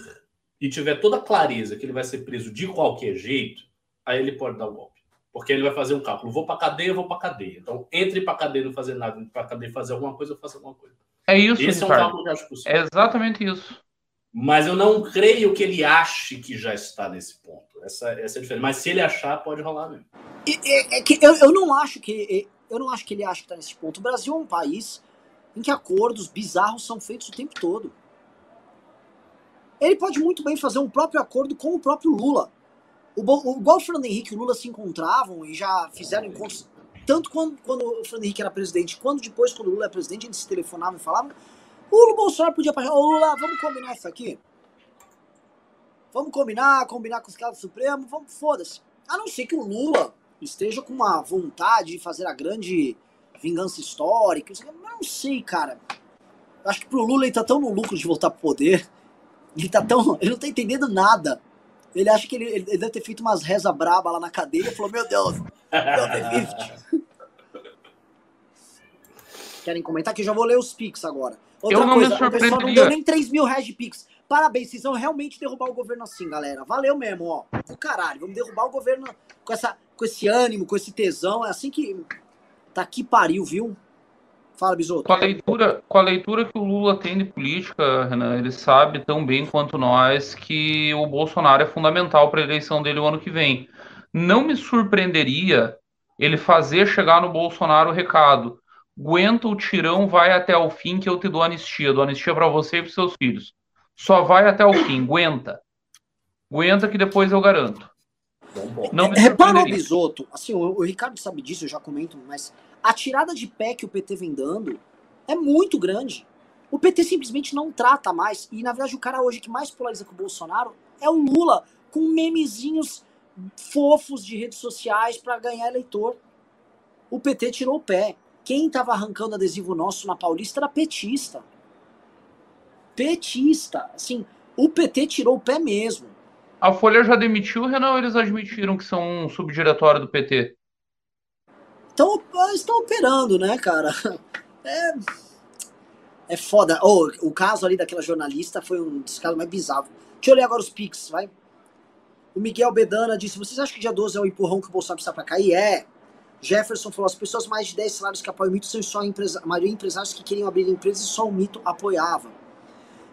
e tiver toda a clareza que ele vai ser preso de qualquer jeito, aí ele pode dar o golpe. Porque ele vai fazer um cálculo. Vou para cadeia, vou para cadeia. Então, entre para cadeia não fazer nada, entre para cadeia fazer alguma coisa, eu faço alguma coisa. É isso, Esse Ricardo. é um cálculo que eu acho possível. É exatamente isso. Mas eu não creio que ele ache que já está nesse ponto. Essa, essa é a diferença. Mas se ele achar, pode rolar mesmo. É, é que eu, eu não acho que eu não acho que ele acha que está nesse ponto. O Brasil é um país em que acordos bizarros são feitos o tempo todo. Ele pode muito bem fazer um próprio acordo com o próprio Lula. O, o, igual o Fernando Henrique e o Lula se encontravam e já fizeram encontros, tanto quando, quando o Fernando Henrique era presidente, quanto depois, quando o Lula era presidente, eles se telefonavam e falavam. O Bolsonaro podia falar, ô Lula, vamos combinar isso aqui? Vamos combinar, combinar com os caras do Supremo, vamos, foda-se. A não ser que o Lula esteja com uma vontade de fazer a grande vingança histórica. Não sei, cara. Acho que pro Lula ele tá tão no lucro de voltar pro poder. Ele tá tão. Ele não tá entendendo nada. Ele acha que ele, ele deve ter feito umas reza braba lá na cadeia e falou: Meu Deus, Querem comentar que eu já vou ler os Pix agora. Outra eu não coisa, me o pessoal não deu nem 3 mil reais de Pix. Parabéns, vocês vão realmente derrubar o governo assim, galera. Valeu mesmo, ó. Do caralho, vamos derrubar o governo com, essa, com esse ânimo, com esse tesão. É assim que. Tá que pariu, viu? Fala, Bisoto. Com a, leitura, com a leitura que o Lula tem de política, Renan, ele sabe tão bem quanto nós que o Bolsonaro é fundamental para a eleição dele o ano que vem. Não me surpreenderia ele fazer chegar no Bolsonaro o recado. Aguenta o tirão, vai até o fim que eu te dou anistia. Dou anistia para você e para seus filhos. Só vai até o fim, aguenta. Aguenta que depois eu garanto. Não me Reparou, Bisoto, assim, o, o Ricardo sabe disso, eu já comento, mas a tirada de pé que o PT vem dando é muito grande. O PT simplesmente não trata mais. E na verdade o cara hoje que mais polariza com o Bolsonaro é o Lula, com memezinhos fofos de redes sociais para ganhar eleitor. O PT tirou o pé. Quem tava arrancando adesivo nosso na Paulista era petista. Petista. Assim, o PT tirou o pé mesmo. A Folha já demitiu, Renan, ou eles admitiram que são um subdiretório do PT? Então, estão operando, né, cara? É, é foda. Oh, o caso ali daquela jornalista foi um dos casos mais bizarros. Deixa eu ler agora os pics, vai. O Miguel Bedana disse: Vocês acham que dia 12 é o empurrão que o Bolsonaro precisa pra cair? É. Jefferson falou: As pessoas mais de 10 salários que apoiam o mito são só empresa... maioria empresários que queriam abrir empresas e só o mito apoiava.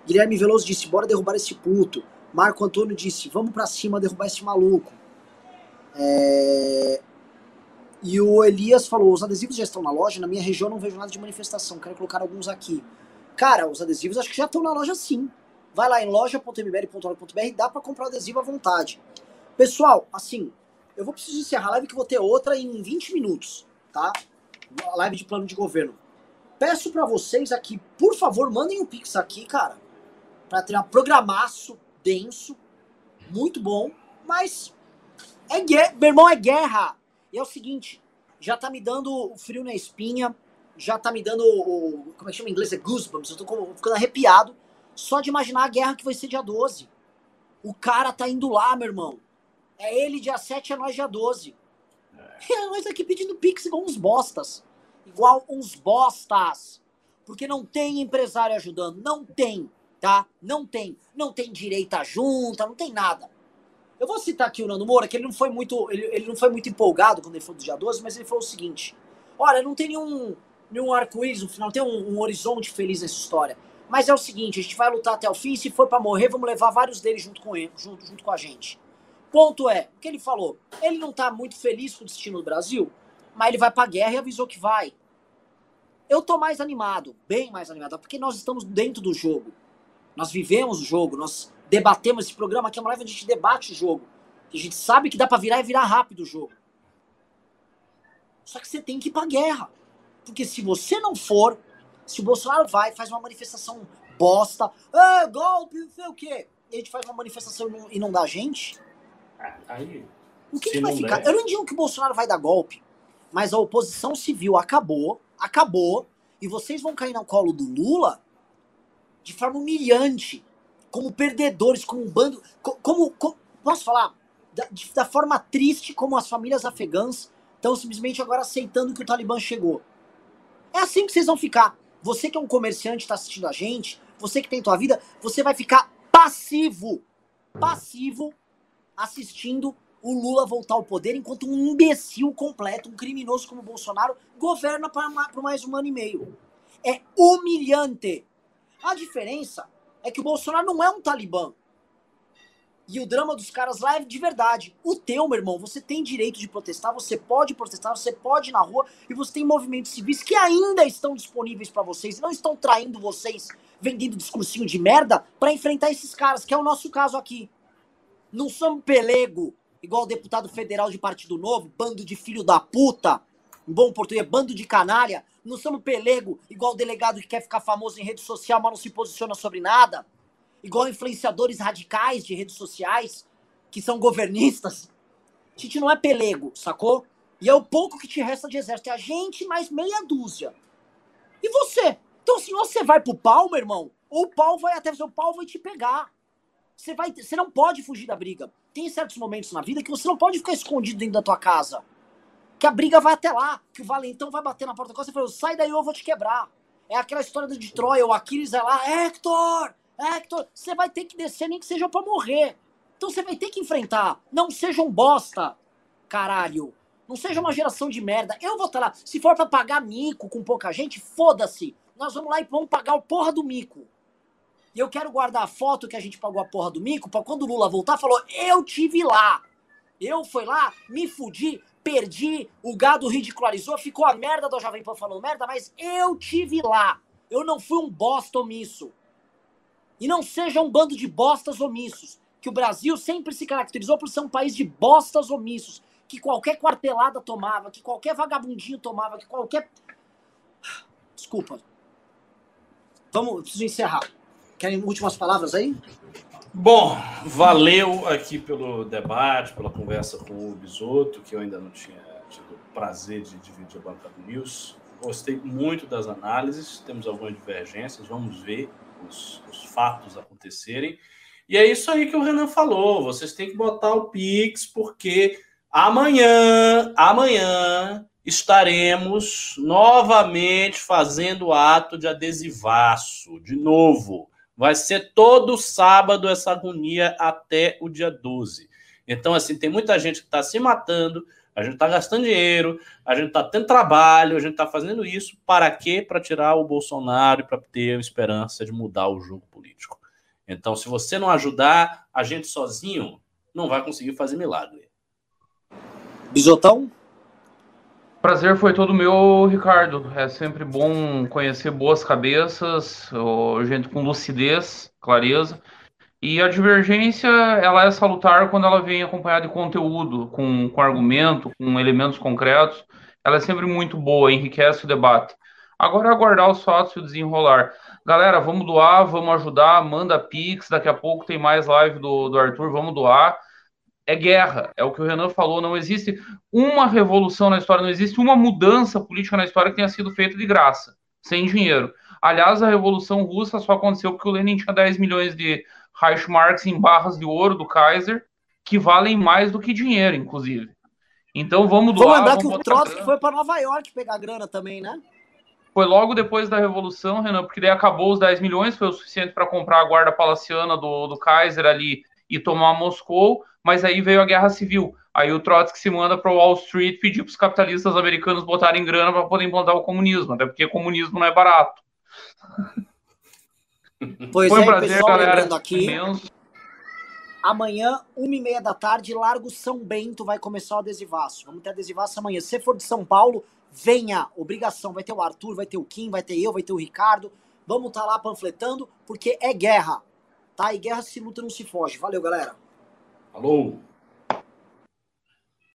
Guilherme Veloso disse: Bora derrubar esse puto. Marco Antônio disse: Vamos para cima derrubar esse maluco. É... E o Elias falou: Os adesivos já estão na loja. Na minha região não vejo nada de manifestação. Quero colocar alguns aqui. Cara, os adesivos acho que já estão na loja sim. Vai lá em loja.mbl.org.br dá para comprar adesivo à vontade. Pessoal, assim, eu vou precisar encerrar a live que vou ter outra em 20 minutos, tá? A live de plano de governo. Peço para vocês aqui, por favor, mandem um pix aqui, cara, para ter um programaço denso, muito bom, mas é guerra, meu irmão, é guerra. E é o seguinte, já tá me dando frio na espinha, já tá me dando o, como é que chama em inglês? É goosebumps, eu tô ficando arrepiado só de imaginar a guerra que vai ser dia 12. O cara tá indo lá, meu irmão. É ele dia 7, é nós dia 12. E é nós aqui pedindo pix igual uns bostas. Igual uns bostas. Porque não tem empresário ajudando. Não tem tá? Não tem, não tem direita junta, não tem nada. Eu vou citar aqui o Nando Moura, que ele não foi muito, ele, ele não foi muito empolgado quando ele falou do dia 12, mas ele falou o seguinte: olha, não tem nenhum, nenhum arco-íris no final, não tem um, um, horizonte feliz nessa história. Mas é o seguinte, a gente vai lutar até o fim, se for para morrer, vamos levar vários deles junto com ele, junto, junto com a gente. Ponto é, o que ele falou? Ele não tá muito feliz com o destino do Brasil, mas ele vai pra guerra e avisou que vai. Eu tô mais animado, bem mais animado, porque nós estamos dentro do jogo. Nós vivemos o jogo, nós debatemos esse programa aqui, é uma live onde a gente debate o jogo. A gente sabe que dá para virar e virar rápido o jogo. Só que você tem que ir pra guerra. Porque se você não for, se o Bolsonaro vai, faz uma manifestação bosta, ah, golpe, não sei o quê, e a gente faz uma manifestação e não dá a gente, aí, o que, que vai ficar? Der. Eu não digo que o Bolsonaro vai dar golpe, mas a oposição civil acabou, acabou, e vocês vão cair no colo do Lula de forma humilhante, como perdedores, como um bando. Como. como posso falar? Da, da forma triste como as famílias afegãs estão simplesmente agora aceitando que o Talibã chegou. É assim que vocês vão ficar. Você que é um comerciante está assistindo a gente, você que tem tua vida, você vai ficar passivo. Passivo assistindo o Lula voltar ao poder enquanto um imbecil completo, um criminoso como o Bolsonaro, governa por mais um ano e meio. É humilhante. A diferença é que o Bolsonaro não é um talibã. E o drama dos caras lá é de verdade. O teu, meu irmão, você tem direito de protestar, você pode protestar, você pode ir na rua e você tem movimentos civis que ainda estão disponíveis para vocês, não estão traindo vocês, vendendo discursinho de merda para enfrentar esses caras, que é o nosso caso aqui. Não somos pelego, igual deputado federal de Partido Novo, bando de filho da puta, em bom português, bando de canalha. Não somos pelego, igual o delegado que quer ficar famoso em rede social, mas não se posiciona sobre nada igual influenciadores radicais de redes sociais, que são governistas. A gente não é pelego, sacou? E é o pouco que te resta de exército. É a gente mais meia dúzia. E você? Então, se você vai pro pau, meu irmão, ou o pau vai até o pau vai te pegar. Você, vai, você não pode fugir da briga. Tem certos momentos na vida que você não pode ficar escondido dentro da tua casa. Que a briga vai até lá, que o valentão vai bater na porta da casa e fala, sai daí ou eu vou te quebrar. É aquela história de Troia, o Aquiles vai lá, Hector, Hector, você vai ter que descer nem que seja para morrer. Então você vai ter que enfrentar. Não seja um bosta, caralho. Não seja uma geração de merda. Eu vou estar lá. Se for para pagar mico com pouca gente, foda-se. Nós vamos lá e vamos pagar o porra do mico. E eu quero guardar a foto que a gente pagou a porra do mico para quando o Lula voltar, falou: "Eu tive lá. Eu fui lá, me fudi, perdi, o gado ridicularizou, ficou a merda do Jovem Pan falando merda, mas eu tive lá. Eu não fui um bosta omisso. E não seja um bando de bostas omissos. Que o Brasil sempre se caracterizou por ser um país de bostas omissos. Que qualquer quartelada tomava, que qualquer vagabundinho tomava, que qualquer. Desculpa. Vamos, preciso encerrar. Querem últimas palavras aí? Bom, valeu aqui pelo debate, pela conversa com o Bisoto, que eu ainda não tinha tido o prazer de dividir a banca do News. Gostei muito das análises, temos algumas divergências, vamos ver os, os fatos acontecerem. E é isso aí que o Renan falou. Vocês têm que botar o Pix, porque amanhã, amanhã, estaremos novamente fazendo ato de adesivaço, de novo. Vai ser todo sábado essa agonia até o dia 12. Então, assim, tem muita gente que está se matando, a gente está gastando dinheiro, a gente está tendo trabalho, a gente está fazendo isso para quê? Para tirar o Bolsonaro e para ter a esperança de mudar o jogo político. Então, se você não ajudar, a gente sozinho não vai conseguir fazer milagre. Bisotão? Prazer foi todo meu, Ricardo. É sempre bom conhecer boas cabeças, gente com lucidez, clareza. E a divergência, ela é salutar quando ela vem acompanhada de conteúdo, com, com argumento, com elementos concretos. Ela é sempre muito boa, enriquece o debate. Agora é aguardar os fatos e o desenrolar. Galera, vamos doar, vamos ajudar, manda pix, daqui a pouco tem mais live do, do Arthur, vamos doar. É guerra, é o que o Renan falou, não existe uma revolução na história, não existe uma mudança política na história que tenha sido feita de graça, sem dinheiro. Aliás, a Revolução Russa só aconteceu porque o Lenin tinha 10 milhões de Reichsmarks em barras de ouro do Kaiser, que valem mais do que dinheiro, inclusive. Então vamos doar. Vou lembrar que o Trotsky foi para Nova York pegar grana também, né? Foi logo depois da Revolução, Renan, porque daí acabou os 10 milhões, foi o suficiente para comprar a guarda palaciana do, do Kaiser ali e tomar Moscou, mas aí veio a Guerra Civil. Aí o Trotsky se manda para Wall Street pedir para os capitalistas americanos botarem grana para poder implantar o comunismo, até porque comunismo não é barato. Pois Foi um é, prazer, pessoal, galera, lembrando aqui. Imenso. Amanhã, uma e meia da tarde, Largo São Bento vai começar o adesivaço. Vamos ter adesivaço amanhã. Se for de São Paulo, venha. Obrigação. Vai ter o Arthur, vai ter o Kim, vai ter eu, vai ter o Ricardo. Vamos estar tá lá panfletando, porque é guerra. Tá? E guerra se luta, não se foge. Valeu, galera. Falou!